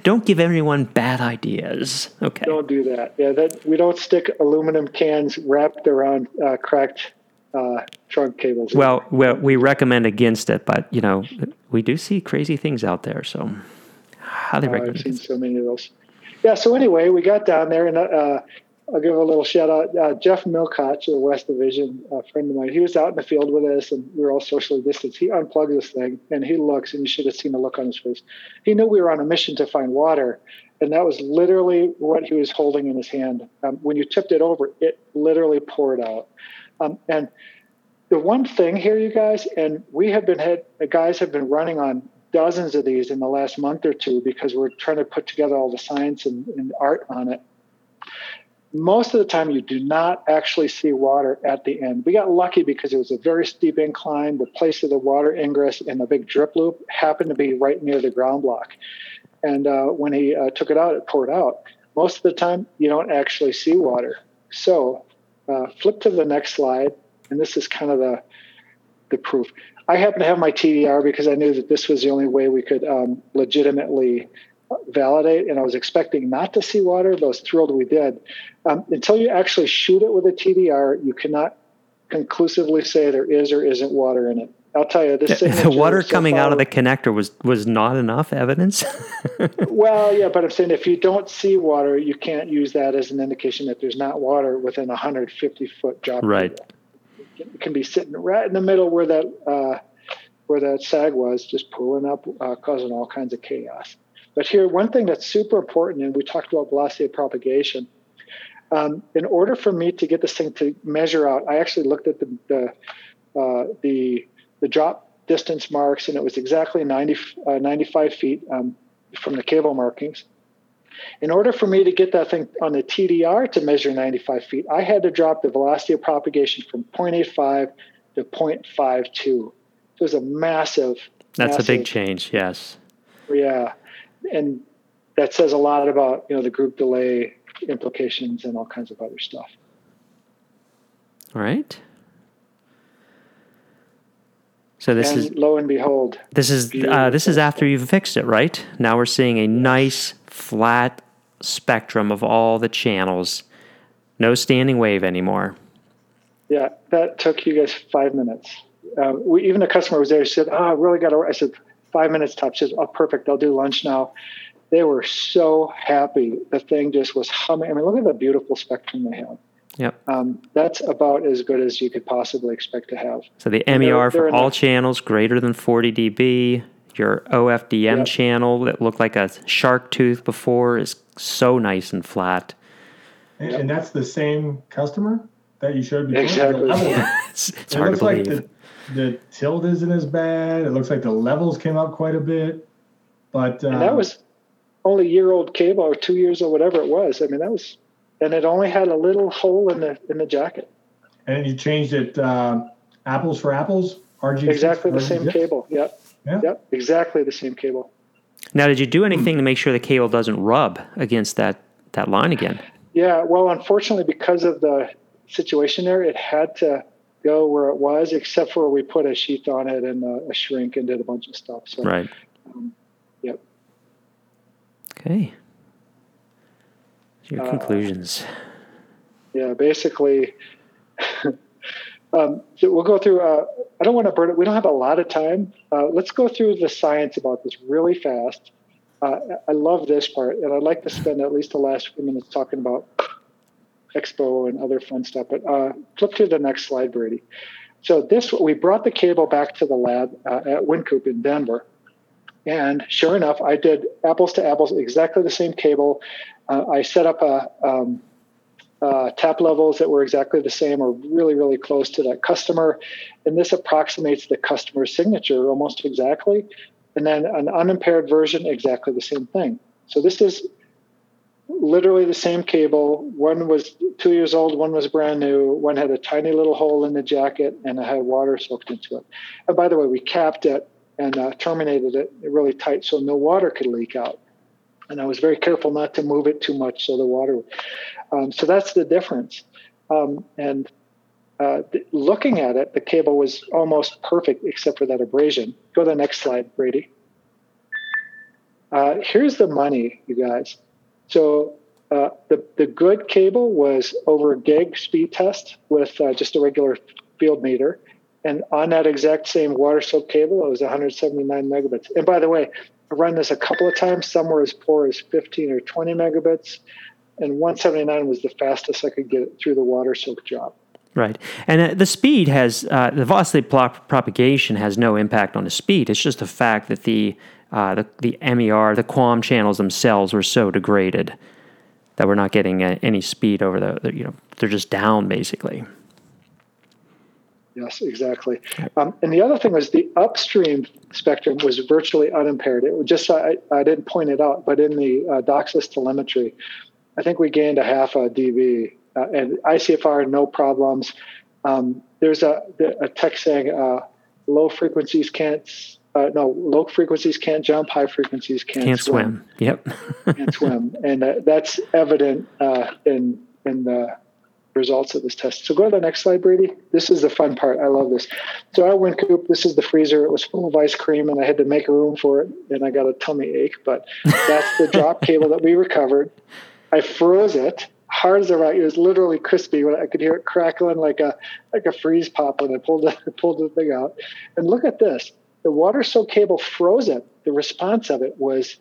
don't give everyone bad ideas. Okay. Don't do that. Yeah, that we don't stick aluminum cans wrapped around uh, cracked uh, trunk cables. Well, well, we recommend against it, but you know, we do see crazy things out there. So, highly uh, recommend. I've seen so many of those. Yeah. So anyway, we got down there, and uh, I'll give a little shout out. Uh, Jeff Milkotch of the West Division, a friend of mine, he was out in the field with us and we were all socially distanced. He unplugged this thing and he looks, and you should have seen the look on his face. He knew we were on a mission to find water. And that was literally what he was holding in his hand. Um, when you tipped it over, it literally poured out. Um, and the one thing here, you guys, and we have been had, guys have been running on dozens of these in the last month or two because we're trying to put together all the science and, and art on it most of the time you do not actually see water at the end. We got lucky because it was a very steep incline. The place of the water ingress and the big drip loop happened to be right near the ground block. and uh, when he uh, took it out, it poured out. Most of the time, you don't actually see water. So, uh, flip to the next slide, and this is kind of the the proof. I happen to have my TDR because I knew that this was the only way we could um, legitimately validate, and I was expecting not to see water, but I was thrilled we did. Um, until you actually shoot it with a TDR, you cannot conclusively say there is or isn't water in it. I'll tell you, this the water so coming far, out of the connector was was not enough evidence. well, yeah, but I'm saying if you don't see water, you can't use that as an indication that there's not water within a 150 foot drop. Right. It can be sitting right in the middle where that uh, where that sag was, just pulling up, uh, causing all kinds of chaos. But here, one thing that's super important, and we talked about velocity of propagation. Um, in order for me to get this thing to measure out, I actually looked at the the, uh, the the drop distance marks, and it was exactly 90, uh, 95 feet um, from the cable markings. In order for me to get that thing on the TDR to measure 95 feet, I had to drop the velocity of propagation from 0.85 to 0.52. It was a massive. That's massive, a big change, yes. Yeah, and that says a lot about you know the group delay implications and all kinds of other stuff. All right. So this and is lo and behold. This is uh, this is after you've fixed it, right? Now we're seeing a nice flat spectrum of all the channels. No standing wave anymore. Yeah, that took you guys five minutes. Um, we, even a customer was there. He said, "Oh, I really got to." I said, five minutes top." She says, "Oh, perfect. They'll do lunch now." They were so happy. The thing just was humming. I mean, look at the beautiful spectrum they have. Yep. Um, that's about as good as you could possibly expect to have. So the MER they're, they're for all the, channels greater than 40 dB. Your OFDM yep. channel that looked like a shark tooth before is so nice and flat. And, and that's the same customer that you showed before. Exactly. it's, it's it hard to believe. Like the, the, tilt isn't as bad. It looks like the levels came up quite a bit. But um, and that was only year old cable or two years or whatever it was. I mean, that was and it only had a little hole in the in the jacket. And you changed it uh, apples for apples, RG. Exactly the same cable. Yep. Yeah. Yep. Exactly the same cable. Now, did you do anything to make sure the cable doesn't rub against that that line again? Yeah. Well, unfortunately, because of the situation there, it had to go where it was, except for we put a sheath on it and a, a shrink and did a bunch of stuff. So, right. Um, yep. Okay. Your uh, conclusions. Yeah, basically, um, so we'll go through. Uh, I don't want to burn it. We don't have a lot of time. Uh, let's go through the science about this really fast. Uh, I love this part, and I'd like to spend at least the last few minutes talking about Expo and other fun stuff. But uh, flip to the next slide, Brady. So this, we brought the cable back to the lab uh, at Wynkoop in Denver. And sure enough, I did apples to apples, exactly the same cable. Uh, I set up a um, uh, tap levels that were exactly the same or really, really close to that customer. And this approximates the customer's signature almost exactly. And then an unimpaired version, exactly the same thing. So this is literally the same cable. One was two years old, one was brand new. One had a tiny little hole in the jacket and it had water soaked into it. And by the way, we capped it and uh, terminated it really tight so no water could leak out. And I was very careful not to move it too much so the water. Um, so that's the difference. Um, and uh, th- looking at it, the cable was almost perfect except for that abrasion. Go to the next slide, Brady. Uh, here's the money, you guys. So uh, the, the good cable was over a gig speed test with uh, just a regular field meter. And on that exact same water soaked cable, it was 179 megabits. And by the way, I run this a couple of times. Some were as poor as 15 or 20 megabits, and 179 was the fastest I could get through the water soaked job. Right, and uh, the speed has uh, the velocity propagation has no impact on the speed. It's just the fact that the uh, the, the MER, the QAM channels themselves were so degraded that we're not getting uh, any speed over the, the you know they're just down basically. Yes, exactly. Um, and the other thing was the upstream spectrum was virtually unimpaired. It was just I, I didn't point it out, but in the uh, DOCSIS telemetry, I think we gained a half a dB uh, and ICFR no problems. Um, there's a, a text saying uh, low frequencies can't uh, no, low frequencies can't jump, high frequencies can't, can't swim. swim. Yep. can't swim, and uh, that's evident uh, in in the results of this test. So go to the next slide, Brady. This is the fun part. I love this. So our Wynkoop, this is the freezer. It was full of ice cream, and I had to make a room for it, and I got a tummy ache. But that's the drop cable that we recovered. I froze it hard as a rock. It was literally crispy. I could hear it crackling like a like a freeze pop when I pulled it, pulled the thing out. And look at this the water soak cable froze it. The response of it was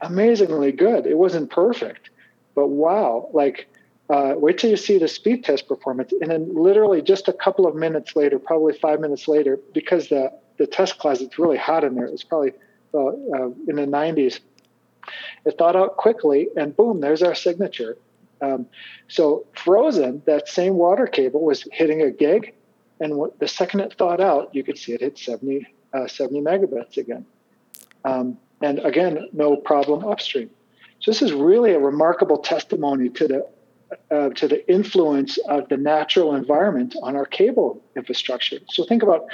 amazingly good. It wasn't perfect, but wow, like uh, wait till you see the speed test performance. And then literally just a couple of minutes later, probably five minutes later, because the, the test closet's really hot in there, it was probably uh, uh, in the 90s. It thawed out quickly, and boom, there's our signature. Um, so frozen, that same water cable was hitting a gig, and the second it thawed out, you could see it hit 70 uh, 70 megabits again. Um, and again, no problem upstream. So this is really a remarkable testimony to the uh, to the influence of the natural environment on our cable infrastructure. So think about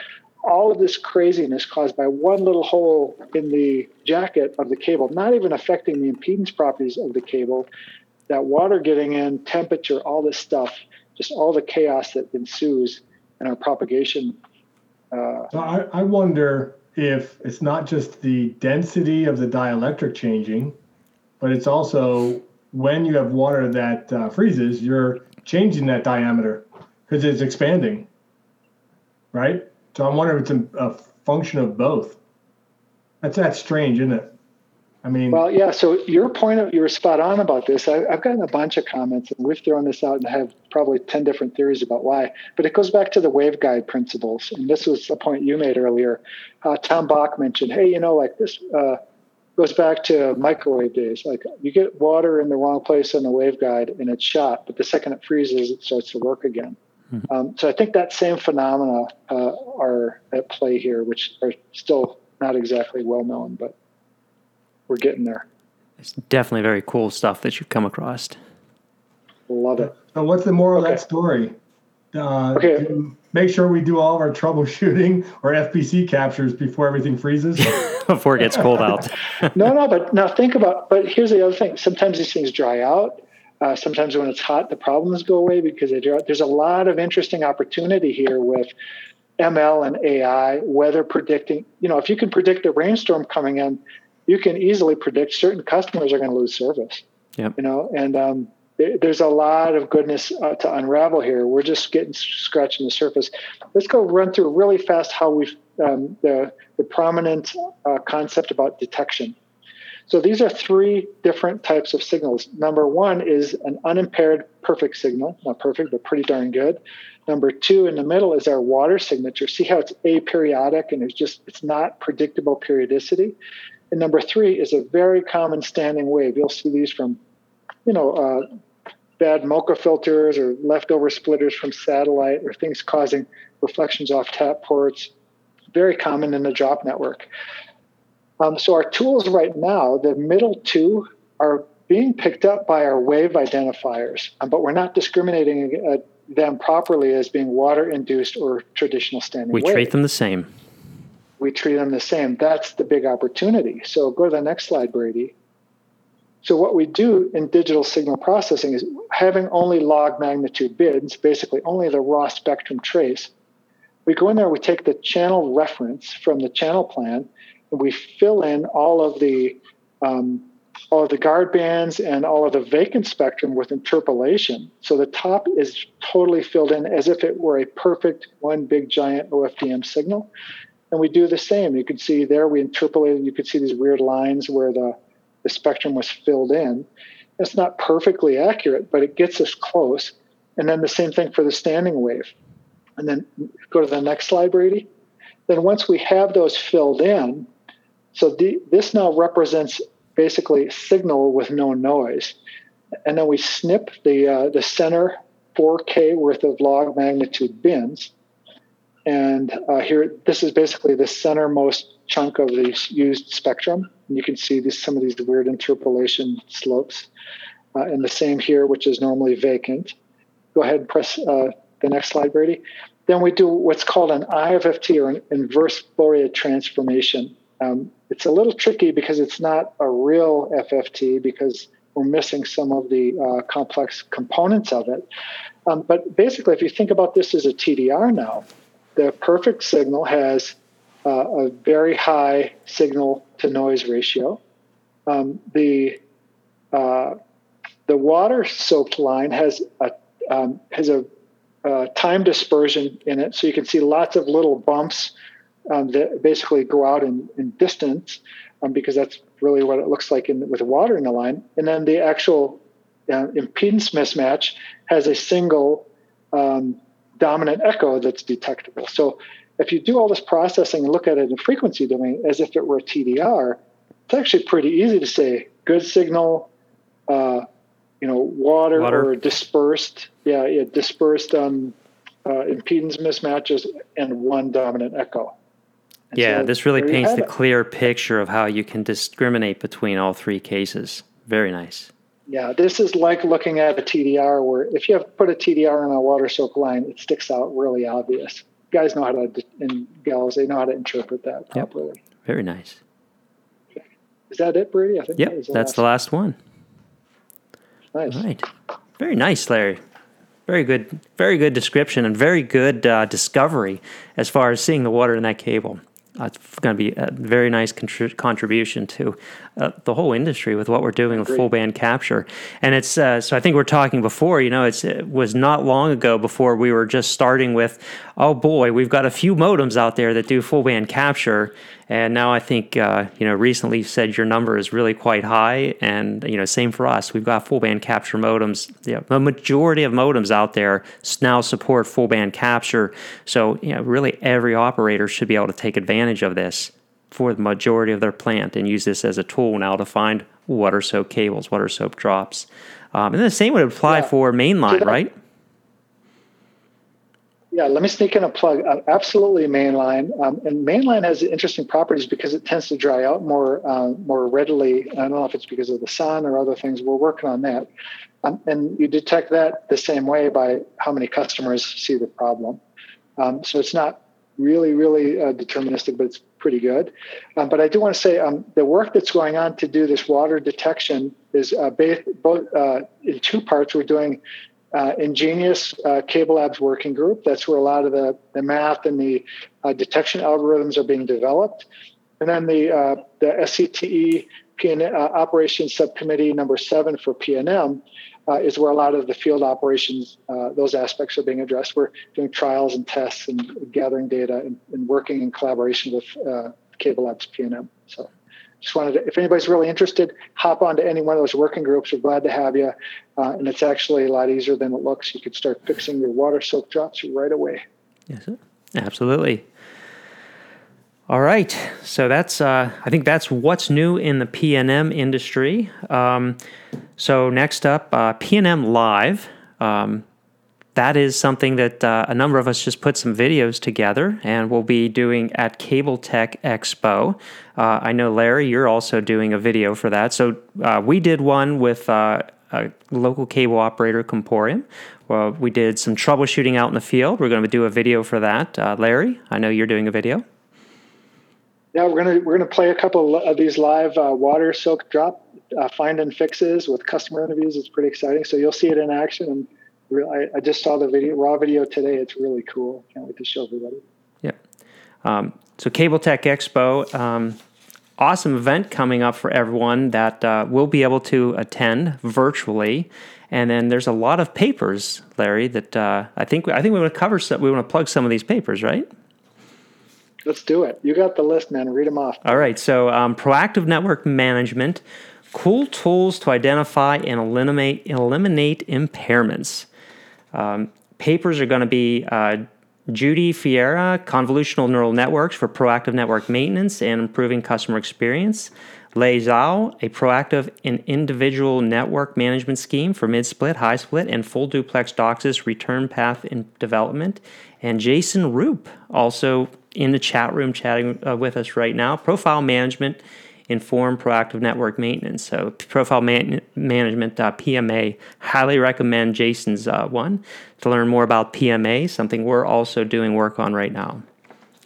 all of this craziness caused by one little hole in the jacket of the cable, not even affecting the impedance properties of the cable, that water getting in, temperature, all this stuff, just all the chaos that ensues in our propagation uh, so I, I wonder if it's not just the density of the dielectric changing, but it's also when you have water that uh, freezes, you're changing that diameter because it's expanding, right? So I'm wondering if it's a, a function of both. That's that strange, isn't it? I mean, well, yeah. So your point of you were spot on about this. I, have gotten a bunch of comments, and we've thrown this out and have probably ten different theories about why. But it goes back to the waveguide principles, and this was a point you made earlier. Uh, Tom Bach mentioned, hey, you know, like this uh, goes back to microwave days. Like you get water in the wrong place on the waveguide, and it's shot, but the second it freezes, it starts to work again. Mm-hmm. Um, so I think that same phenomena uh, are at play here, which are still not exactly well known, but we're getting there. It's definitely very cool stuff that you've come across. Love it. So, what's the moral okay. of that story? Uh, okay. Make sure we do all of our troubleshooting or FBC captures before everything freezes. before it gets cold out. no, no, but now think about. But here's the other thing: sometimes these things dry out. Uh, sometimes when it's hot, the problems go away because they dry out. There's a lot of interesting opportunity here with ML and AI, weather predicting. You know, if you can predict a rainstorm coming in, you can easily predict certain customers are going to lose service. Yep. You know, and um, there's a lot of goodness uh, to unravel here. We're just getting scratching the surface. Let's go run through really fast how we um, the the prominent uh, concept about detection. So these are three different types of signals. Number one is an unimpaired perfect signal, not perfect, but pretty darn good. Number two in the middle is our water signature. See how it's aperiodic and it's just it's not predictable periodicity. And number three is a very common standing wave. You'll see these from, you know, uh, bad MoCA filters or leftover splitters from satellite or things causing reflections off tap ports. Very common in the drop network. Um, so our tools right now, the middle two are being picked up by our wave identifiers, um, but we're not discriminating uh, them properly as being water induced or traditional standing we wave. treat them the same we treat them the same. That's the big opportunity. So go to the next slide, Brady. So what we do in digital signal processing is having only log magnitude bins, basically only the raw spectrum trace. We go in there, we take the channel reference from the channel plan, and we fill in all of the um, all of the guard bands and all of the vacant spectrum with interpolation. So the top is totally filled in as if it were a perfect one big giant OFDM signal. And we do the same. You can see there we interpolated, you could see these weird lines where the, the spectrum was filled in. It's not perfectly accurate, but it gets us close. And then the same thing for the standing wave. And then go to the next slide, Brady. Then once we have those filled in, so the, this now represents basically signal with no noise. And then we snip the, uh, the center 4K worth of log magnitude bins and uh, here, this is basically the centermost chunk of the used spectrum. And you can see this, some of these weird interpolation slopes. Uh, and the same here, which is normally vacant. Go ahead and press uh, the next slide, Brady. then we do what's called an IFFT or an inverse Fourier transformation. Um, it's a little tricky because it's not a real FFT because we're missing some of the uh, complex components of it. Um, but basically, if you think about this as a TDR now, the perfect signal has uh, a very high signal to noise ratio. Um, the uh, the water soaked line has a um, has a uh, time dispersion in it, so you can see lots of little bumps um, that basically go out in, in distance, um, because that's really what it looks like in, with water in the line. And then the actual uh, impedance mismatch has a single um, dominant echo that's detectable. So if you do all this processing and look at it in frequency domain as if it were a TDR, it's actually pretty easy to say good signal, uh, you know, water, water, or dispersed, yeah, yeah dispersed um, uh, impedance mismatches and one dominant echo. And yeah, so this really paints the it. clear picture of how you can discriminate between all three cases. Very nice. Yeah, this is like looking at a TDR where if you have put a TDR on a water soak line, it sticks out really obvious guys know how to and gals they know how to interpret that properly. Yep. Very nice. Is that it, Brady? I think yep, that the that's last the last one. Nice. All right. Very nice, Larry. Very good, very good description and very good uh, discovery as far as seeing the water in that cable. Uh, it's going to be a very nice contri- contribution to uh, the whole industry with what we're doing with full band capture. And it's uh, so I think we are talking before. You know, it was not long ago before we were just starting with, oh boy, we've got a few modems out there that do full band capture, and now I think uh, you know recently you said your number is really quite high, and you know same for us. We've got full band capture modems. Yeah, the majority of modems out there now support full band capture. So you know really every operator should be able to take advantage of this for the majority of their plant and use this as a tool now to find water soak cables, water soak drops. Um, and the same would apply yeah. for mainline, right? Yeah, let me sneak in a plug. Uh, absolutely, mainline. Um, and mainline has interesting properties because it tends to dry out more uh, more readily. I don't know if it's because of the sun or other things. We're working on that. Um, and you detect that the same way by how many customers see the problem. Um, so it's not really, really uh, deterministic, but it's pretty good. Um, but I do want to say um, the work that's going on to do this water detection is uh, both uh, in two parts. We're doing uh, InGeNeOs uh, Cable Labs working group. That's where a lot of the, the math and the uh, detection algorithms are being developed. And then the, the SCTE PN, operations subcommittee number seven for PNM uh, is where a lot of the field operations, those aspects are being addressed. We're doing trials and tests and gathering data and, and working in collaboration with Cable Labs PNM. So just wanted to, if anybody's really interested, hop onto any one of those working groups. We're glad to have you. Uh, and it's actually a lot easier than it looks. You could start fixing your water soak drops right away. Yes, sir. absolutely. All right, so that's uh, I think that's what's new in the PNM industry. Um, so next up, uh, PNM Live. Um, that is something that uh, a number of us just put some videos together and we'll be doing at Cable Tech Expo. Uh, I know, Larry, you're also doing a video for that. So uh, we did one with uh, a local cable operator, Comporium. Well, we did some troubleshooting out in the field. We're going to do a video for that. Larry, I know you're doing a video. Yeah, we're gonna we're gonna play a couple of these live uh, water soak drop find and fixes with customer interviews. It's pretty exciting. So you'll see it in action and I, I, just saw the video, raw video today. It's really cool. Can't wait to show everybody. Yeah. Um, so Cable Tech Expo, um, awesome event coming up for everyone that uh, will be able to attend virtually. And then there's a lot of papers, Larry, that uh, I think I think we want to cover. Some, we want to plug some of these papers, right? Let's do it. You got the list, man. Read them off. All right. So um, proactive network management, cool tools to identify and eliminate eliminate impairments. Um, papers are going to be uh, Judy Fiera, Convolutional Neural Networks for Proactive Network Maintenance and Improving Customer Experience. Lei Zhao, a proactive and individual network management scheme for mid split, high split, and full duplex DOCSIS return path in development. And Jason Rupe, also in the chat room chatting uh, with us right now, profile management inform proactive network maintenance. So, profile man- management, uh, PMA. Highly recommend Jason's uh, one to learn more about PMA, something we're also doing work on right now.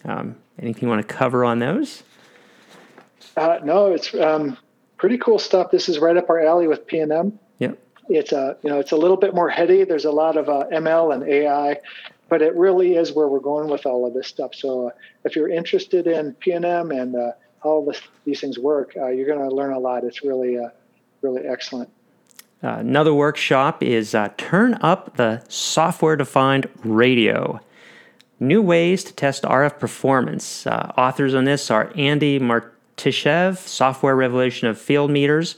Um, anything you want to cover on those? Uh, no, it's um, pretty cool stuff. This is right up our alley with PNM. Yep. It's a you know it's a little bit more heady. There's a lot of uh, ML and AI, but it really is where we're going with all of this stuff. So uh, if you're interested in PNM and uh, how this, these things work, uh, you're going to learn a lot. It's really uh, really excellent. Uh, another workshop is turn up the software defined radio. New ways to test RF performance. authors on this are Andy Martishev, Software Revolution of Field Meters,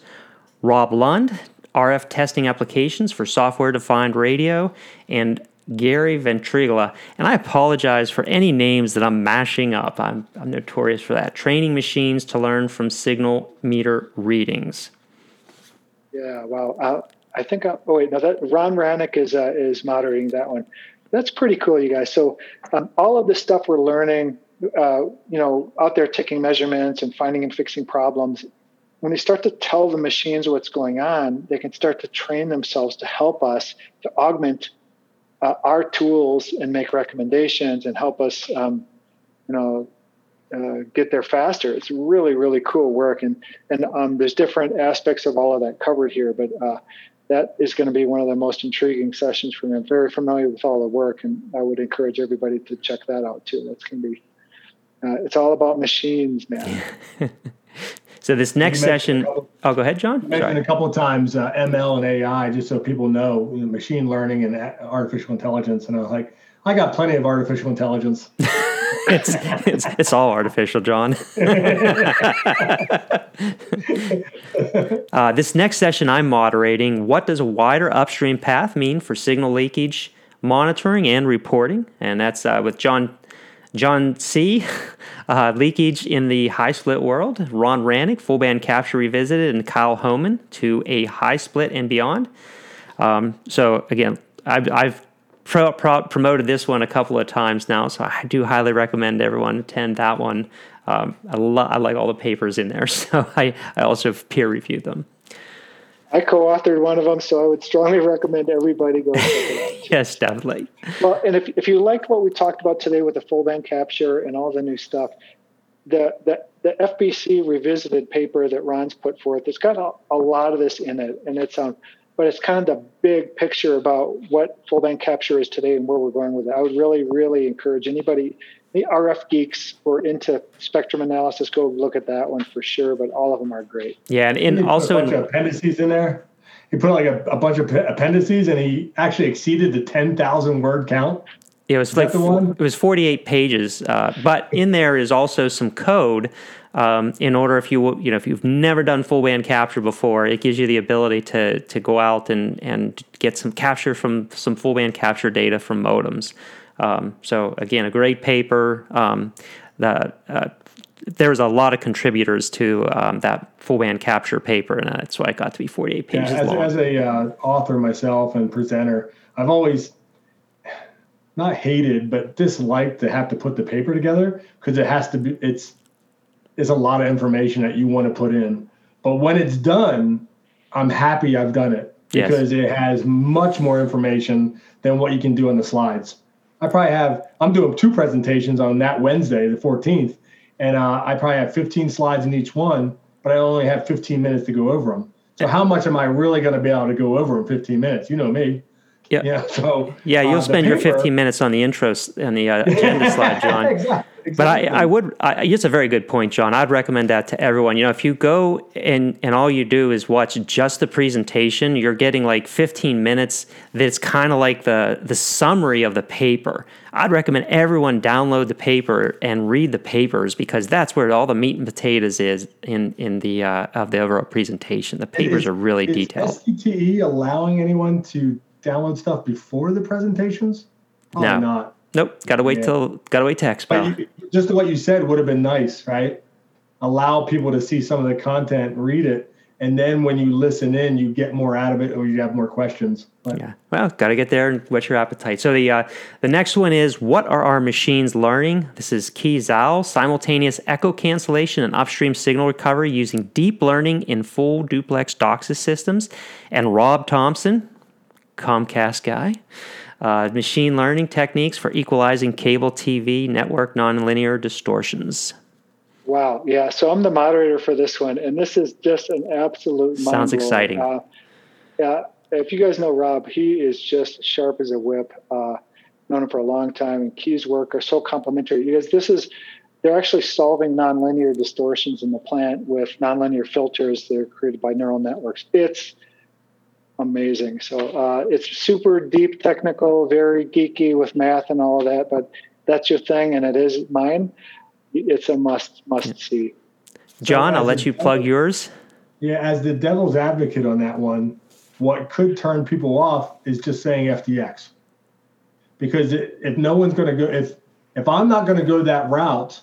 Rob Lund, RF Testing Applications for Software Defined Radio, and Gary Ventriglia. And I apologize for any names that I'm mashing up. I'm, I'm notorious for that. Training machines to learn from signal meter readings. Yeah, wow. Uh, I think. Uh, oh wait, no. That Ron Hranac is uh, is moderating that one. That's pretty cool, you guys. So um, all of this stuff we're learning uh, you know, out there taking measurements and finding and fixing problems, when they start to tell the machines what's going on, they can start to train themselves to help us to augment uh, our tools and make recommendations and help us, um, you know, uh, get there faster. It's really, really cool work, and and um, there's different aspects of all of that covered here, but uh, that is going to be one of the most intriguing sessions for me. I'm very familiar with all the work, and I would encourage everybody to check that out too. That's going to be uh, it's all about machines, man. so this next session, couple, oh, go ahead, John. Mentioned Sorry. a couple of times uh, ML and AI, just so people know, you know, machine learning and artificial intelligence. And I was like, I got plenty of artificial intelligence. it's, it's, it's all artificial, John. uh, this next session I'm moderating. What does a wider upstream path mean for signal leakage monitoring and reporting? And that's uh, with John John C., uh, leakage in the high split world. Ron Hranac, full band capture revisited, and Kyle Homan to a high split and beyond. Um, so again, I've, I've pro, pro, promoted this one a couple of times now, so I do highly recommend everyone attend that one. Um, I, lo- I like all the papers in there, so I, I also peer reviewed them. I co-authored one of them, so I would strongly recommend everybody go. yes, definitely. Well, and if if you liked what we talked about today with the full band capture and all the new stuff, the the the FBC revisited paper that Ron's put forth, it's got a, a lot of this in it, and it's um, but it's kind of the big picture about what full band capture is today and where we're going with it. I would really, really encourage anybody the RF geeks who are into spectrum analysis, go look at that one for sure. But all of them are great. Yeah, and, and also a bunch in, of appendices in there. He put like a, a bunch of appendices, and he actually exceeded the ten thousand word count. It was like it was forty eight pages, uh, but in there is also some code. Um, in order, if you you know if you've never done full band capture before, it gives you the ability to to go out and and get some capture from some full band capture data from modems. Um, so again, a great paper. Um, that uh, there was a lot of contributors to um, that full band capture paper, and that's why it got to be 48 pages yeah, as, long. As a uh, author myself and presenter, I've always not hated but disliked to have to put the paper together because it has to be it's it's a lot of information that you want to put in. But when it's done, I'm happy I've done it because yes. it has much more information than what you can do on the slides. I probably have, I'm doing two presentations on that Wednesday, the 14th, and uh, I probably have 15 slides in each one, but I only have 15 minutes to go over them. So how much am I really going to be able to go over in 15 minutes? You know me. Yeah. Yeah. So yeah, you'll uh, spend paper, your 15 minutes on the intro and the uh, agenda slide, John. exactly. But I, I would, I, it's a very good point, John. I'd recommend that to everyone. You know, if you go and, and all you do is watch just the presentation, you're getting like 15 minutes that's kind of like the, the summary of the paper. I'd recommend everyone download the paper and read the papers because that's where all the meat and potatoes is in, in the, uh, of the overall presentation. The papers is, are really is detailed. Allowing anyone to download stuff before the presentations? Probably no. not. Nope. Got to wait yeah. till, got to wait to expo. You, just what you said would have been nice, right? Allow people to see some of the content, read it, and then when you listen in, you get more out of it, or you have more questions. But, yeah, well, got to get there and whet your appetite. So the uh, the next one is what are our machines learning? This is Key Zhao, simultaneous echo cancellation and upstream signal recovery using deep learning in full duplex DOCSIS systems, and Rob Thompson, Comcast guy. Uh, machine learning techniques for equalizing cable TV network nonlinear distortions. Wow. Yeah. So I'm the moderator for this one, and this is just an absolute. Sounds exciting. Uh, yeah. If you guys know Rob, he is just sharp as a whip. Uh, known him for a long time, and Key's work are so complementary because this is they're actually solving nonlinear distortions in the plant with nonlinear filters that are created by neural networks. It's amazing. So uh, it's super deep technical, very geeky with math and all of that, but that's your thing, and it is mine it's a must must see. John, so I'll let you plug yours. Yeah, as the devil's advocate on that one, what could turn people off is just saying FDX, because it, if no one's going to go, if if I'm not going to go that route,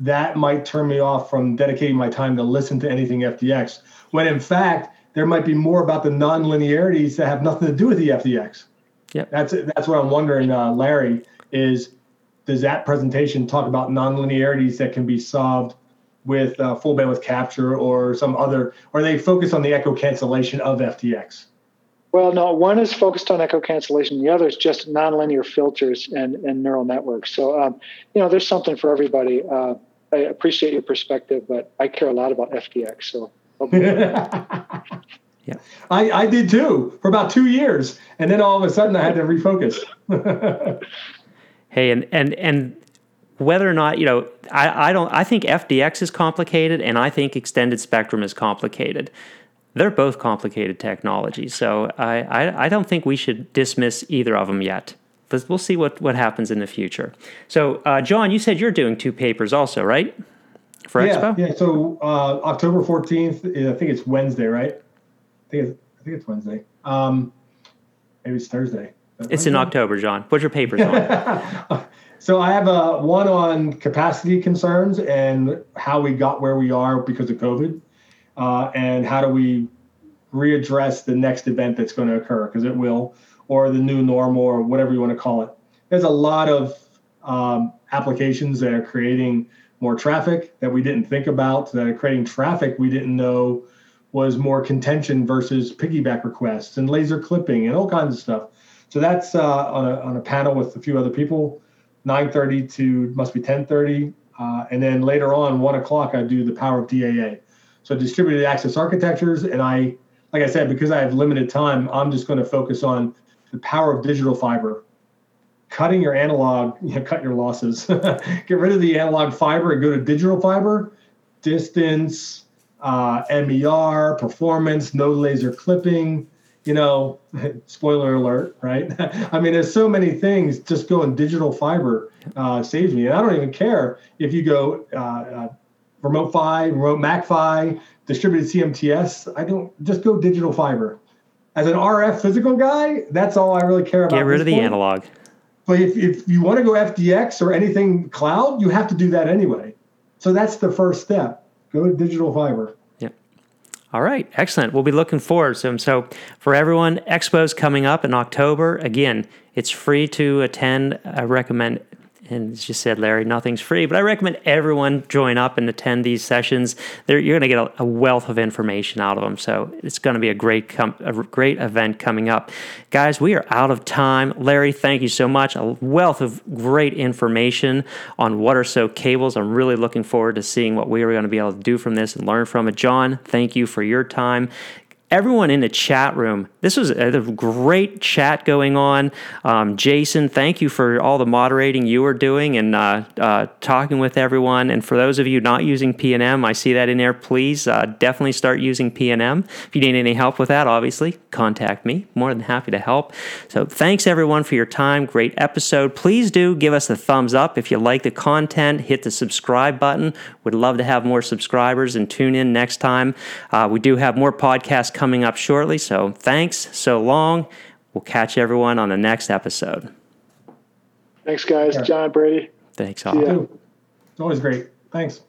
that might turn me off from dedicating my time to listen to anything FDX. When in fact, there might be more about the nonlinearities that have nothing to do with the FDX. Yeah, that's that's what I'm wondering, uh, Larry. Is does that presentation talk about nonlinearities that can be solved with uh, full bandwidth capture or some other, or they focus on the echo cancellation of FDX? Well, no, one is focused on echo cancellation. The other is just nonlinear filters and, and neural networks. So, um, you know, there's something for everybody. Uh, I appreciate your perspective, but I care a lot about FDX. So, yeah, I, I did too for about two years, and then all of a sudden I had to refocus. hey, and and and whether or not you know, I, I don't. I think FDX is complicated, and I think extended spectrum is complicated. They're both complicated technologies, so I, I, I don't think we should dismiss either of them yet. We'll see what, what happens in the future. So, uh, John, you said you're doing two papers also, right? For yeah, Expo? Yeah. So uh, October 14th, I think it's Wednesday, right? I think it's, I think it's Wednesday. Um, maybe it's Thursday. It's in October, John. What's your papers on? so I have a one on capacity concerns and how we got where we are because of COVID, uh, and how do we readdress the next event that's going to occur because it will, or the new normal, or whatever you want to call it. There's a lot of um, applications that are creating more traffic that we didn't think about, that are creating traffic we didn't know was more contention versus piggyback requests and laser clipping and all kinds of stuff. So that's uh, on, a, on a panel with a few other people, 9.30 to must be 10.30. Uh, and then later on, 1 o'clock, I do the power of DAA. So distributed access architectures. And I, like I said, because I have limited time, I'm just going to focus on the power of digital fiber. Cutting your analog, you know, cut your losses. Get rid of the analog fiber and go to digital fiber. Distance, uh, MER, performance, no laser clipping, you know, spoiler alert, right? I mean, there's so many things. Just going digital fiber uh, saves me, and I don't even care if you go uh, uh, remote PHY, remote MAC-PHY, distributed CMTS. I don't just go digital fiber. As an RF physical guy, that's all I really care about. Get rid of the point. analog. But if, if you want to go FDX or anything cloud, you have to do that anyway. So that's the first step. Go to digital fiber. All right, excellent. We'll be looking forward to them. So, for everyone, Expo's coming up in October. Again, it's free to attend. I recommend and as you said, Larry, nothing's free, but I recommend everyone join up and attend these sessions. They're, you're going to get a, a, wealth of information out of them. So it's going to be a great, com- a great event coming up. Guys, we are out of time. Larry, thank you so much. A wealth of great information on what are so cables. I'm really looking forward to seeing what we are going to be able to do from this and learn from it. John, thank you for your time everyone in the chat room. This was a great chat going on. Um, Jason, thank you for all the moderating you were doing and uh, uh, talking with everyone. And for those of you not using PNM, I see that in there. Please uh, definitely start using PNM. If you need any help with that, obviously, contact me. More than happy to help. So thanks everyone for your time. Great episode. Please do give us a thumbs up if you like the content. Hit the subscribe button. Would love to have more subscribers and tune in next time. Uh, we do have more podcasts coming up shortly. So thanks so long. We'll catch everyone on the next episode. Thanks, guys. John Brady. Thanks, all. It's always great. Thanks.